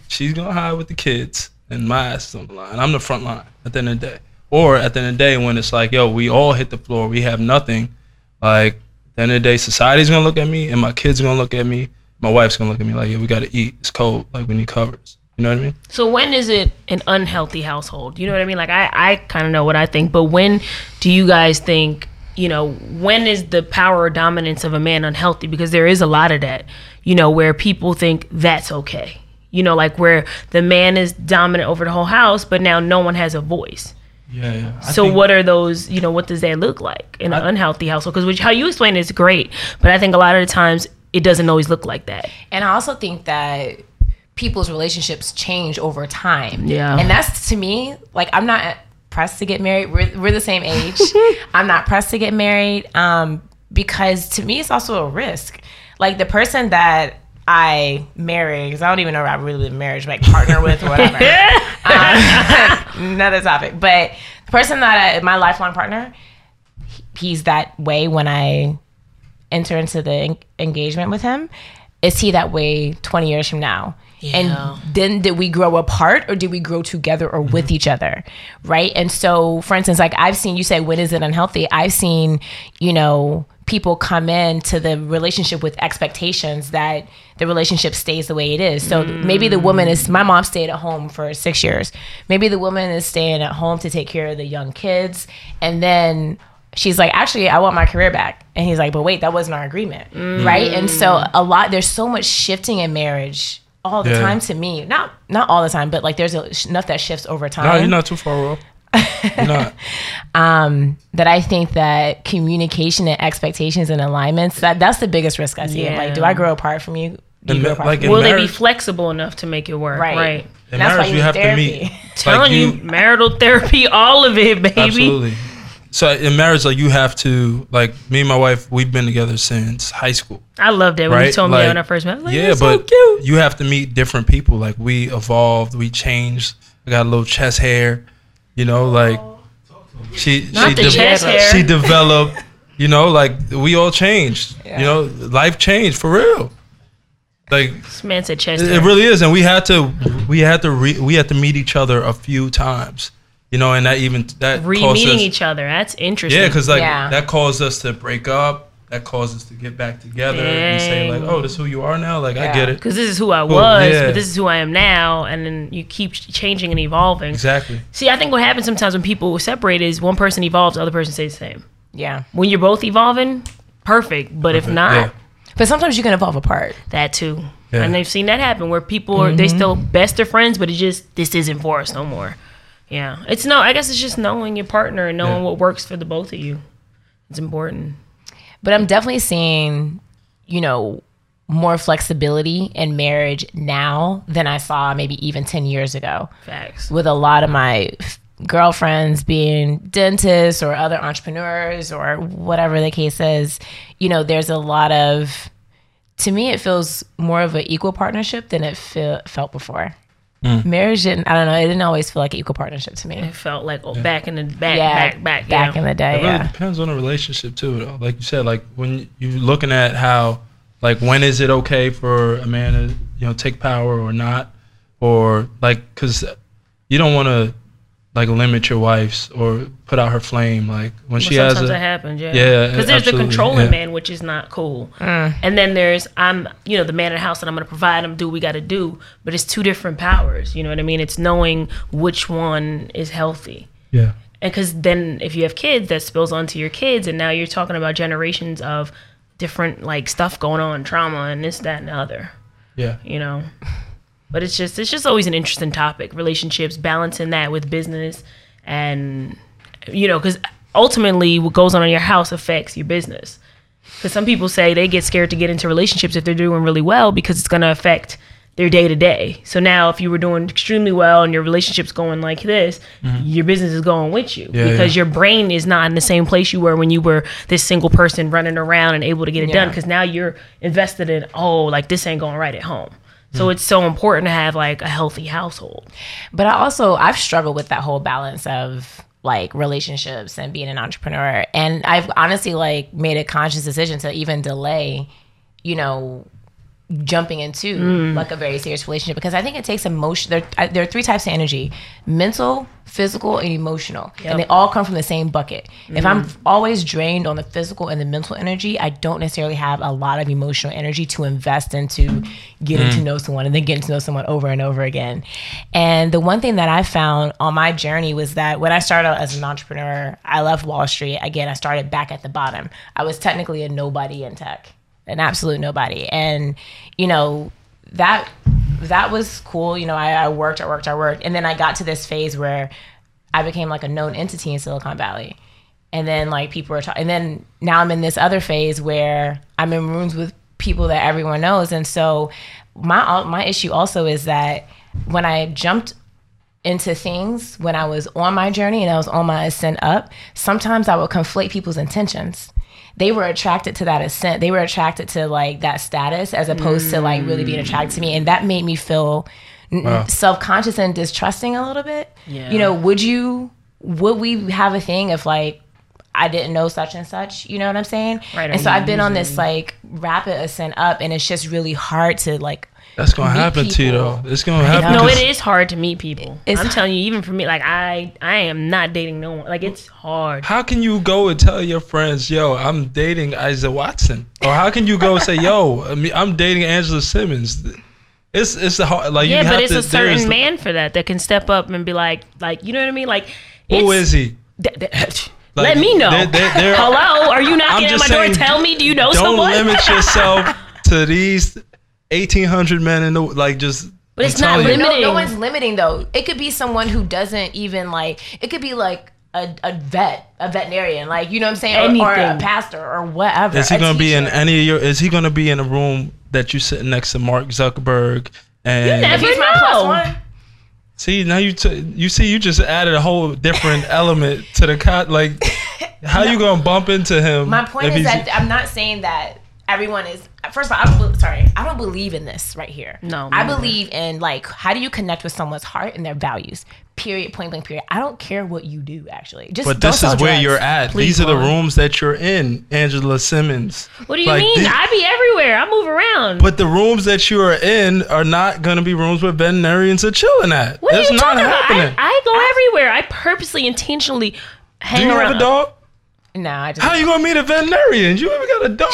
she's gonna hide with the kids, and my ass is on the line. I'm the front line at the end of the day. Or at the end of the day, when it's like, yo, we all hit the floor, we have nothing. Like at the end of the day, society's gonna look at me, and my kids gonna look at me. My wife's gonna look at me like, yeah, we gotta eat. It's cold. Like we need covers. You know what I mean? So when is it an unhealthy household? You know what I mean? Like I, I kind of know what I think, but when do you guys think, you know, when is the power or dominance of a man unhealthy? Because there is a lot of that, you know, where people think that's okay. You know, like where the man is dominant over the whole house, but now no one has a voice. Yeah, yeah. I so think- what are those? You know, what does that look like in an unhealthy household? Because how you explain it is great, but I think a lot of the times it doesn't always look like that. And I also think that people's relationships change over time. Yeah. And that's to me, like I'm not pressed to get married. We're we're the same age. I'm not pressed to get married. Um, because to me it's also a risk. Like the person that I marry, because I don't even know if I really live in marriage, like partner with whatever. um, another topic. But the person that I, my lifelong partner, he's that way when I enter into the en- engagement with him. Is he that way 20 years from now? Yeah. And then did we grow apart or did we grow together or with mm-hmm. each other? Right. And so, for instance, like I've seen you say, when is it unhealthy? I've seen, you know, people come into the relationship with expectations that the relationship stays the way it is. So maybe the woman is, my mom stayed at home for six years. Maybe the woman is staying at home to take care of the young kids. And then she's like, actually, I want my career back. And he's like, but wait, that wasn't our agreement. Mm. Right. And so a lot, there's so much shifting in marriage all the Yeah. time to me. Not, not all the time, but like there's a, enough that shifts over time No, you're not too far off. You're not. um, that I think that communication and expectations and alignments that that's the biggest risk I see. I'm Like, do I grow apart from you? Do you grow ma- apart like from in me? Will they be flexible enough to make it work? Right. Right. In And that's why you you need have to therapy. meet. Telling like you, marital therapy, all of it, baby. Absolutely. So in marriage, like you have to, like me and my wife, we've been together since high school. I loved that when you Right? told me that Like, when I first met. I like, yeah, "You're so but cute. you have to meet different people. Like we evolved, we changed. I got a little chest hair, you know, like she Not she the chest hair. she developed, you know, like we all changed. Yeah. You know, life changed for real. Like This man said chest. it, hair. it really is, and we had to we had to re, we had to meet each other a few times. You know, and that even that Re-meeting us- each other. That's interesting. yeah, because like Yeah. that caused us to break up. That caused us to get back together and say like, "Oh, this is who you are now." Like I get it because this is who I was, yeah. but this is who I am now, and then you keep changing and evolving. exactly. See, I think what happens sometimes when people separate is one person evolves, the other person stays the same. Yeah. When you're both evolving, perfect. But if not, Yeah. But sometimes you can evolve apart. that too. Yeah. And they've seen that happen where people are they mm-hmm. still best of friends, but it just this isn't for us no more. Yeah, it's no. I guess it's just knowing your partner and knowing Yeah. what works for the both of you. It's important. But I'm definitely seeing, you know, more flexibility in marriage now than I saw maybe even 10 years ago. Facts. With a lot of my girlfriends being dentists or other entrepreneurs or whatever the case is, you know, there's a lot of, to me, it feels more of an equal partnership than it feel, felt before. Mm. Marriage didn't, I don't know, it didn't always feel like an equal partnership to me. It felt like oh, back in the back, yeah, back, back, back yeah. in the day. It really Yeah. depends on the relationship too, though. Like you said, like when you're looking at how, like when is it okay for a man to you know take power or not, or like because you don't want to like limit your wife's or put out her flame. Like when But she has sometimes a that happens, yeah. Yeah, because there's the controlling yeah. man, which is not cool, mm. and then there's I'm, you know, the man in the house, and I'm gonna provide him, do what we got to do. But it's two different powers. You know what I mean? It's knowing which one is healthy. yeah and because then if you have kids that spills onto your kids and now you're talking about generations of different like stuff going on trauma and this that and the other yeah you know but it's just it's just always an interesting topic relationships balancing that with business and you know because ultimately what goes on in your house affects your business because some people say they get scared to get into relationships if they're doing really well because it's going to affect their day to day. So now, if you were doing extremely well and your relationship's going like this, your business is going with you Mm-hmm. Yeah, because yeah. your brain is not in the same place you were when you were this single person running around and able to get it done. Because now you're invested in, oh, like this ain't going right at home. So it's so important to have like a healthy household. But I also I've struggled with that whole balance of like relationships and being an entrepreneur. And I've honestly like made a conscious decision to even delay, you know, jumping into Mm. like a very serious relationship because I think it takes emotion. There, there are three types of energy: mental, physical, and emotional, Yep. and they all come from the same bucket. If I'm Mm. always drained on the physical and the mental energy, I don't necessarily have a lot of emotional energy to invest into getting to know someone and then getting to know someone over and over again. And the one thing that I found on my journey was that when I started out as an entrepreneur, I left Wall Street. Again, I started back at the bottom. I was technically a nobody in tech an absolute nobody. And, you know, that that was cool. You know, I, I worked, I worked, I worked. And then I got to this phase where I became like a known entity in Silicon Valley. And then like people were talking and then now I'm in this other phase where I'm in rooms with people that everyone knows. And so my my issue also is that when I jumped into things when I was on my journey and I was on my ascent up, sometimes I would conflate people's intentions. They were attracted to that ascent. They were attracted to like that status as opposed to like really being attracted to me. And that made me feel n- self-conscious and distrusting a little bit. Yeah. You know, would you would we have a thing if like I didn't know such and such, you know what I'm saying? Right, And so I've been on this like rapid ascent up and it's just really hard to like That's gonna meet happen to you though. It's gonna happen. No, it is hard to meet people. It's- I'm telling you, even for me, like I, I am not dating no one. Like it's hard. How can you go and tell your friends, "Yo, I'm dating Isa Watson," or how can you go and say, "Yo, I mean, I'm dating Angela Simmons"? It's it's a hard like you Yeah, have but it's to, a certain there's- man for that that can step up and be like, like you know what I mean? Like, who is he? th- th- Like, Let me know. they're- they're- they're- Hello, are you knocking at just my door? Tell me, do you know Don't someone? limit yourself to these 1,800 men in the like. Just But it's not telling you. no, limiting. no one's limiting though. It could be someone who doesn't even like. It could be like a, a vet, a veterinarian, like you know what I'm saying, or, or a Anything. pastor or whatever. Is he gonna be in any of your? Is he gonna be in a room that you sitting next to Mark Zuckerberg? And you never- If he's my plus one. see now you t- you see you just added a whole different element to the cut. Like how you gonna bump into him? My point is that I'm not saying that everyone is. First of all, I don't, sorry, I don't believe in this right here. No, I neither. believe in like how do you connect with someone's heart and their values. Period. Point blank. Period. I don't care what you do. Actually, just But this is where drugs. you're at. Please, These are the rooms that you're in, Angela Simmons. what do you Like, mean? the- I be everywhere. I move around. But the rooms that you are in are not going to be rooms where veterinarians are chilling at. what are you not talking about? happening. I, I go everywhere. I purposely, intentionally hang Do you around. have a dog? No, I just. How you gonna meet a veterinarian? You ever got a dog?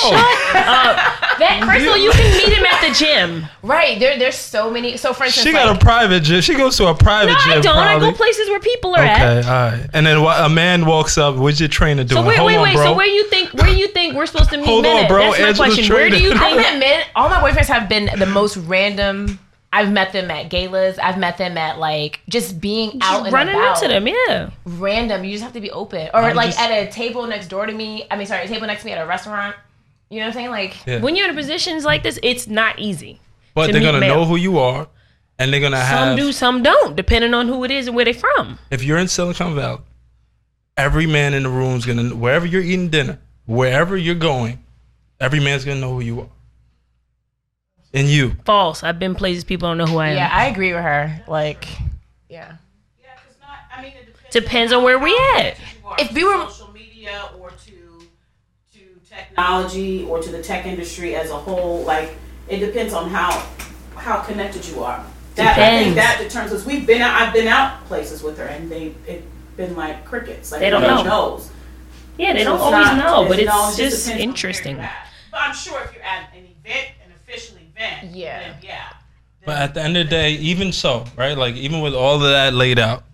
That, first of all, you can meet him at the gym. Right. There, there's so many. So for instance, She got like, a private gym. She goes to a private No, gym. I don't. Probably. I go places where people are at. Okay, all right. And then wha- a man walks up. What's your trainer doing? So wait, Hold wait, on, wait. bro. So where you think where you think we're supposed to meet Hold on, men at? bro. That's my Angela's question. Where do you training. think? I've met men. All my boyfriends have been the most random. I've met them at galas. I've met them at like just being out and running about. into them, yeah. Random. You just have to be open. Or I'm like just- at a table next door to me. I mean, sorry, a table next to me at a restaurant. You know what I'm saying? Like, Yeah. When you're in positions like this, it's not easy. but to they're gonna male. know who you are, and they're gonna Some have. Some do, some don't, depending on who it is and where they're from. if you're in Silicon Valley, every man in the room's gonna wherever you're eating dinner, wherever you're going, every man's gonna know who you are. And you. False. I've been places people don't know who I am. yeah, I agree with her. Like, yeah. Yeah, 'cause not. I mean, it depends. Depends how- on where we how at. connected you are If we were- social media or to to technology or to the tech industry as a whole, like it depends on how how connected you are. That I think that determines. Because we've been out, I've been out places with her, and they it been like crickets. Like They don't know. knows. Yeah, they So don't always not- know, but no, it's just just depends on where interesting. But I'm sure if you're at an event, an official event, Yeah. then yeah. But at the end of the day, even so, right? Like even with all of that laid out,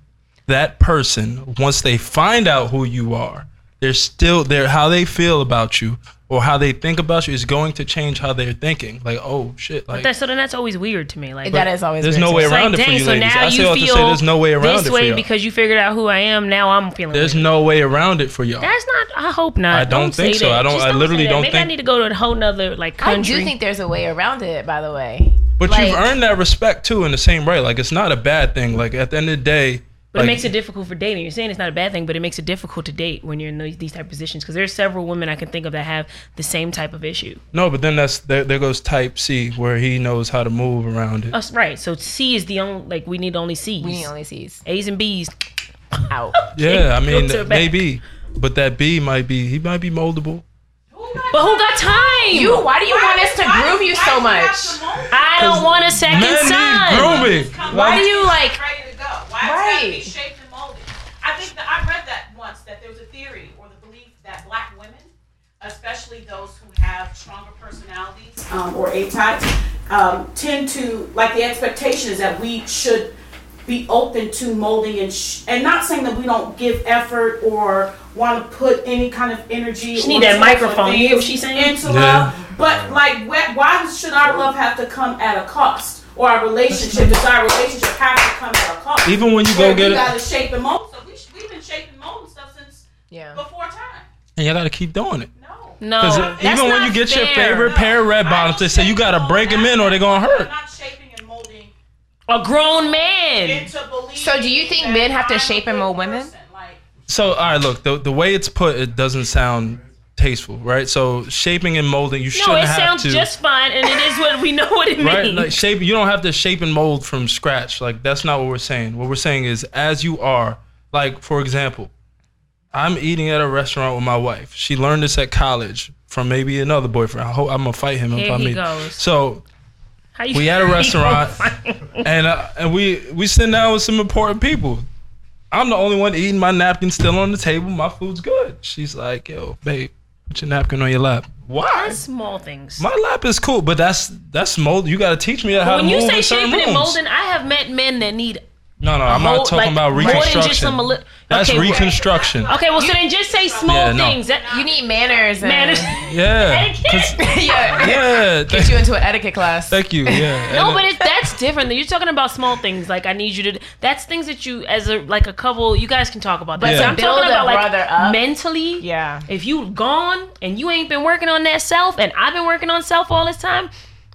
that person once they find out who you are, they're still they're how they feel about you or how they think about you is going to change how they're thinking. Like, oh shit, like That's so then that's always weird to me. Like that is always there's weird no to way me. It's around like, it for dang, you so ladies. now I say you all to feel say there's no way around this it for way y'all. because you figured out who I am. Now I'm feeling. There's weird. no way around it for y'all. That's not. I hope not. I don't think so. that. I don't- Just I literally say that. don't Maybe I think- need to go to a whole nother like country. I country. do think there's a way around it, by the way. But Like- you've earned that respect too in the same way. Like it's not a bad thing. Like at the end of the day, But like, it makes it difficult for dating. You're saying it's not a bad thing, but it makes it difficult to date when you're in these, these type of positions. Because there's several women I can think of that have the same type of issue. no. But then that's there, there goes type C where he knows how to move around it. Us, right. So C is the only like we need only C's. We need only C's A's and B's. out. Yeah, I mean maybe, but that B might be he might be moldable. But who got time? You, why do you want us to Why- groom you why so do much? to I don't want a second Men need son. grooming. Why do you like? Ready to go. Why does it have to be Right. shaped and molded? I think that I read that once that there was a theory or the belief that black women, especially those who have stronger personalities um, or A types, um, tend to like the expectation is that we should be open to molding and sh- and not saying that we don't give effort or want to put any kind of energy. She or need that microphone. You hear what things she's saying? Into Yeah. love, but like, wh- why should our love have to come at a cost? Or our relationship, does our relationship have to come at a cost? Even when you go Where get we it, gotta shape and mold. So we, we've been shaping and molding stuff since Yeah. before time. and you gotta keep doing it. No. No, Because that's even when you get your fair. favorite pair of red bottoms, they say you gotta break them in or they're gonna I'm hurt. not shaping and molding a grown man. into. So do you think men have to shape and good mold women? Like, So, all right, look, the, the way it's put, it doesn't sound tasteful, right? So, shaping and molding, you shouldn't have to. No, it sounds to. just fine, and it is what we know what it means. Right, like shape. You don't have to shape and mold from scratch. Like that's not what we're saying. What we're saying is, as you are. Like for example, I'm eating at a restaurant with my wife. She learned this at college from maybe another boyfriend. I hope I'm gonna fight him if Here I he meet. goes. So we at a restaurant, and uh, and we we sitting down with some important people. I'm the only one eating. My napkin still on the table. My food's good. She's like, "Yo, babe, put your napkin on your lap." Why? That's small things. My lap is cool, but that's that's mold. You got to teach me how when to you move say in certain shaping and rooms. molding, I have met men that need No, no, I'm whole- not talking like, about more than just reconstruction. some li- That's Okay, reconstruction. Okay, well, so then just say small Yeah, no. things. That, You need manners and man, Yeah. etiquette. yeah. Yeah. Get you into an etiquette class. thank you. Yeah. No, but it, that's different. You're talking about small things. Like I need you to. That's things that you, as a like a couple, you guys can talk about. That. But So I'm build talking about like up- mentally. Yeah. If you gone and you ain't been working on that self, and I've been working on self all this time,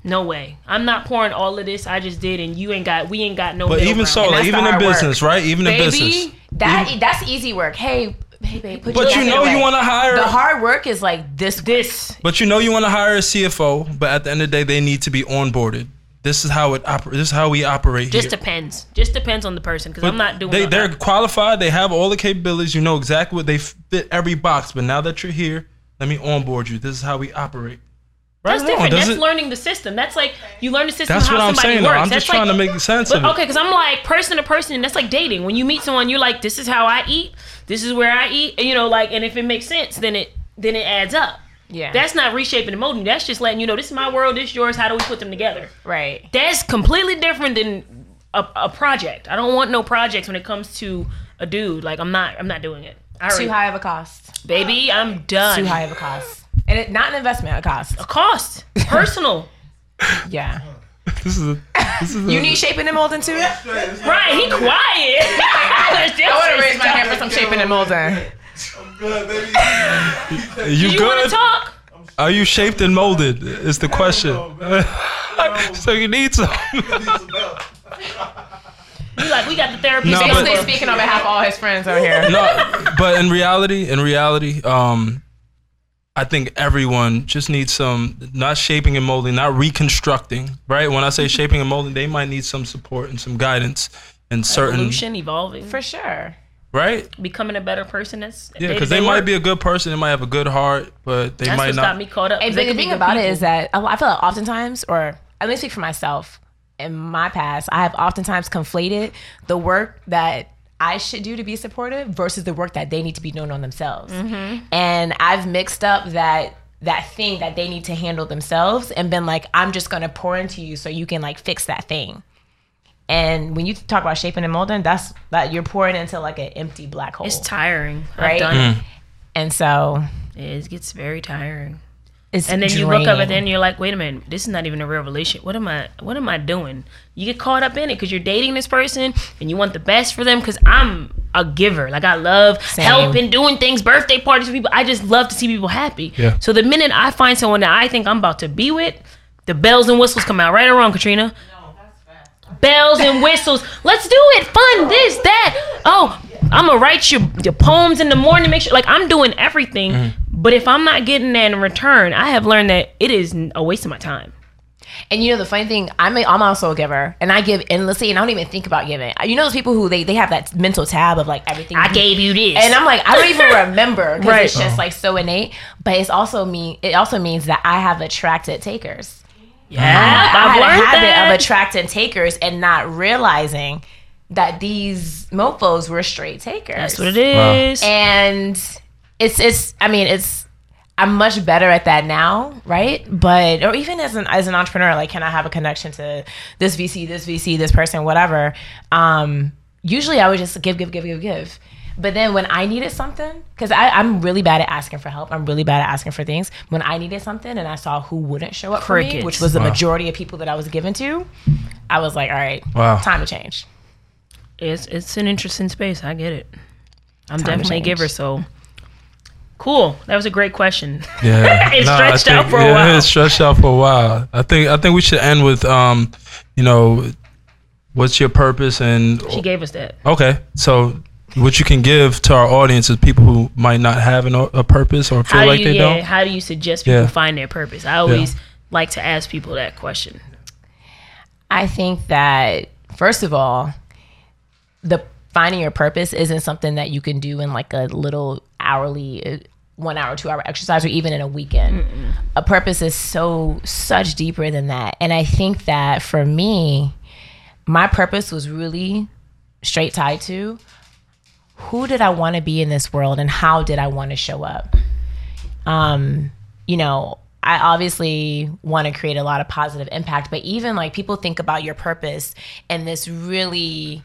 no way. I'm not pouring all of this I just did, and you ain't got. We ain't got no. but even ground. so, like even in work. business, right? Even in business. That that's easy work. Hey, hey, babe, put But you know you want to hire. The hard work is like this. this. but you know you want to hire a CFO. But at the end of the day, they need to be onboarded. This is how it oper- This is how we operate Just here. depends. Just depends on the person because I'm not doing. They they're that. qualified. They have all the capabilities. You know exactly what they fit every box. But now that you're here, let me onboard you. This is how we operate. Right That's or wrong? different. Does That's it- learning the system. That's like you learn the system. That's how what I'm somebody saying. Though. Works. I'm That's just trying like, to make sense But of it. okay, because I'm like person to person. And that's like dating. When you meet someone, you're like, this is how I eat. This is where I eat. And, you know, like, and if it makes sense, then it then it adds up. Yeah. That's not reshaping and molding. That's just letting you know this is my world. This is yours. How do we put them together? right. That's completely different than a, a project. I don't want no projects when it comes to a dude. Like I'm not. I'm not doing it. All right, Too high of a cost. baby. I'm done. Too high of a cost. And it, not an investment, a cost. A cost. Personal. Yeah. This is a, this is a, You need shaping and molding too? right. He quiet. I want to raise my hand for some shaping and molding. you, You want good? to talk? Are you shaped and molded? Is the question. so you need some. You like we got the therapy. No, space but- speaking on behalf of all his friends over here. no, but in reality, in reality, um, I think everyone just needs some not shaping and molding, not reconstructing. Right? When I say mm-hmm. shaping and molding, they might need some support and some guidance and certain. evolution, evolving, For sure. Right? becoming a better person. That's Yeah, because they might be a good person, they might have a good heart, but they That's might what not. got me caught up. And 'cause they the thing about it people. is that I feel like oftentimes, or let me speak for myself, in my past, I have oftentimes conflated the work that I should do to be supportive versus the work that they need to be doing on themselves. And I've mixed up that that thing that they need to handle themselves and been like, I'm just gonna pour into you so you can like fix that thing. And when you talk about shaping and molding, that's that you're pouring into like an empty black hole. it's tiring. Right? I've done Mm. and so it. It gets very tiring. It's And then you look up draining. and then you're like, wait a minute, this is not even a real relationship. What am I? What am I doing? You get caught up in it because you're dating this person and you want the best for them. Because I'm a giver. Like I love Same. helping, doing things, birthday parties for people. I just love to see people happy. Yeah. So the minute I find someone that I think I'm about to be with, the bells and whistles come out. Right or wrong, Katrina? bells and whistles. Let's do it. Fun. This, that. Oh, I'm gonna write your your poems in the morning. Make sure, like I'm doing everything. Mm-hmm. But if I'm not getting that in return, I have learned that it is a waste of my time. And you know the funny thing, I'm a, I'm also a giver, and I give endlessly, and I don't even think about giving. You know those people who they they have that mental tab of like everything. I you- gave you this. and I'm like, I don't even remember because Right. it's just like so innate. But it's also me. It also means that I have attracted takers. yeah, I had I've a learned habit that. of attracting takers and not realizing that these mofos were straight takers. That's what it is. And it's it's. I mean, it's. I'm much better at that now, right? But or even as an as an entrepreneur, like, can I have a connection to this VC, this VC, this person, whatever? Um, usually, I would just give, give, give, give, give. But then when I needed something, because I'm really bad at asking for help, I'm really bad at asking for things. When I needed something and I saw who wouldn't show up for me, which was the majority of people that I was given to, I was like, all right, Wow. time to change. It's it's an interesting space. I get it. I'm to definitely a giver, so cool. That was a great question. Yeah, It I stretched out for a while. It stretched out for a while. I think I think we should end with um, you know, what's your purpose and She gave us that. okay, so what you can give to our audience is people who might not have an, a purpose or feel How like do you they yeah, don't. how do you suggest people Yeah. find their purpose? I always like to ask people that question. I think that first of all, the finding your purpose isn't something that you can do in like a little hourly uh, one hour, two hour exercise, or even in a weekend. A purpose is so such deeper than that, and I think that for me, my purpose was really straight tied to who did I want to be in this world and how did I want to show up. Um, you know, I obviously want to create a lot of positive impact, but even like people think about your purpose and this really,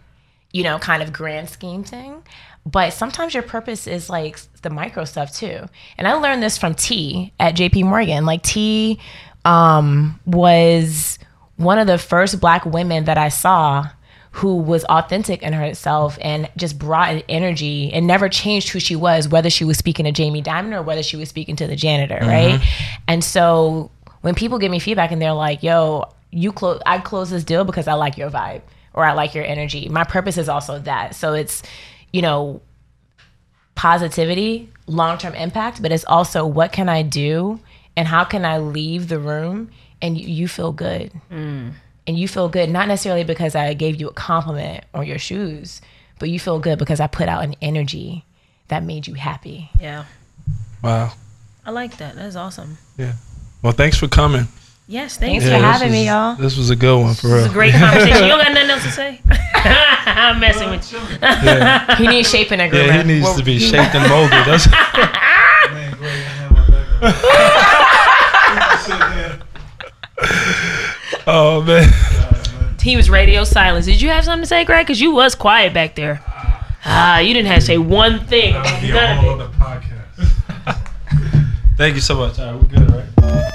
you know, kind of grand scheme thing. But sometimes your purpose is like the micro stuff too. And I learned this from T at JP Morgan. Like T um, was one of the first black women that I saw who was authentic in herself and just brought an energy and never changed who she was, whether she was speaking to Jamie Dimon or whether she was speaking to the janitor, right? And so when people give me feedback and they're like, "Yo, you close, I close this deal because I like your vibe or I like your energy." My purpose is also that. So it's, you know, positivity, long term impact, but it's also what can I do and how can I leave the room and you, you feel good. Mm. And you feel good, not necessarily because I gave you a compliment on your shoes, but you feel good because I put out an energy that made you happy. Yeah. Wow. I like that. That's awesome. Yeah. Well, thanks for coming. Yes, thanks. Thanks Yeah, for this having me, y'all. This was a good one for It's real. a great conversation. You don't got nothing else to say? I'm messing with you. He needs shaping a groomer. Yeah, he needs Well, to be shaped and molded. That's Man, great. I have my background. oh man. He was radio silence. Did you have something to say, Greg? Because you was quiet back there. Ah, you didn't have to say one thing. None of it. Thank you so much. All right, we're good, right?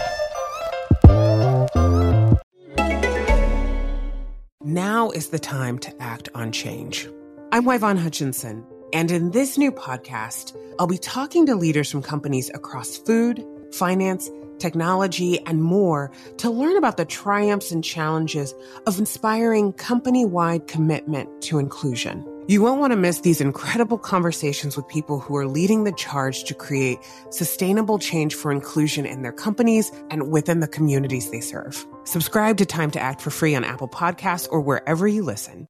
Now is the time to act on change. I'm Yvonne Hutchinson, and in this new podcast, I'll be talking to leaders from companies across food, finance, technology, and more to learn about the triumphs and challenges of inspiring company wide commitment to inclusion. You won't want to miss these incredible conversations with people who are leading the charge to create sustainable change for inclusion in their companies and within the communities they serve. Subscribe to Time to Act for free on Apple Podcasts or wherever you listen.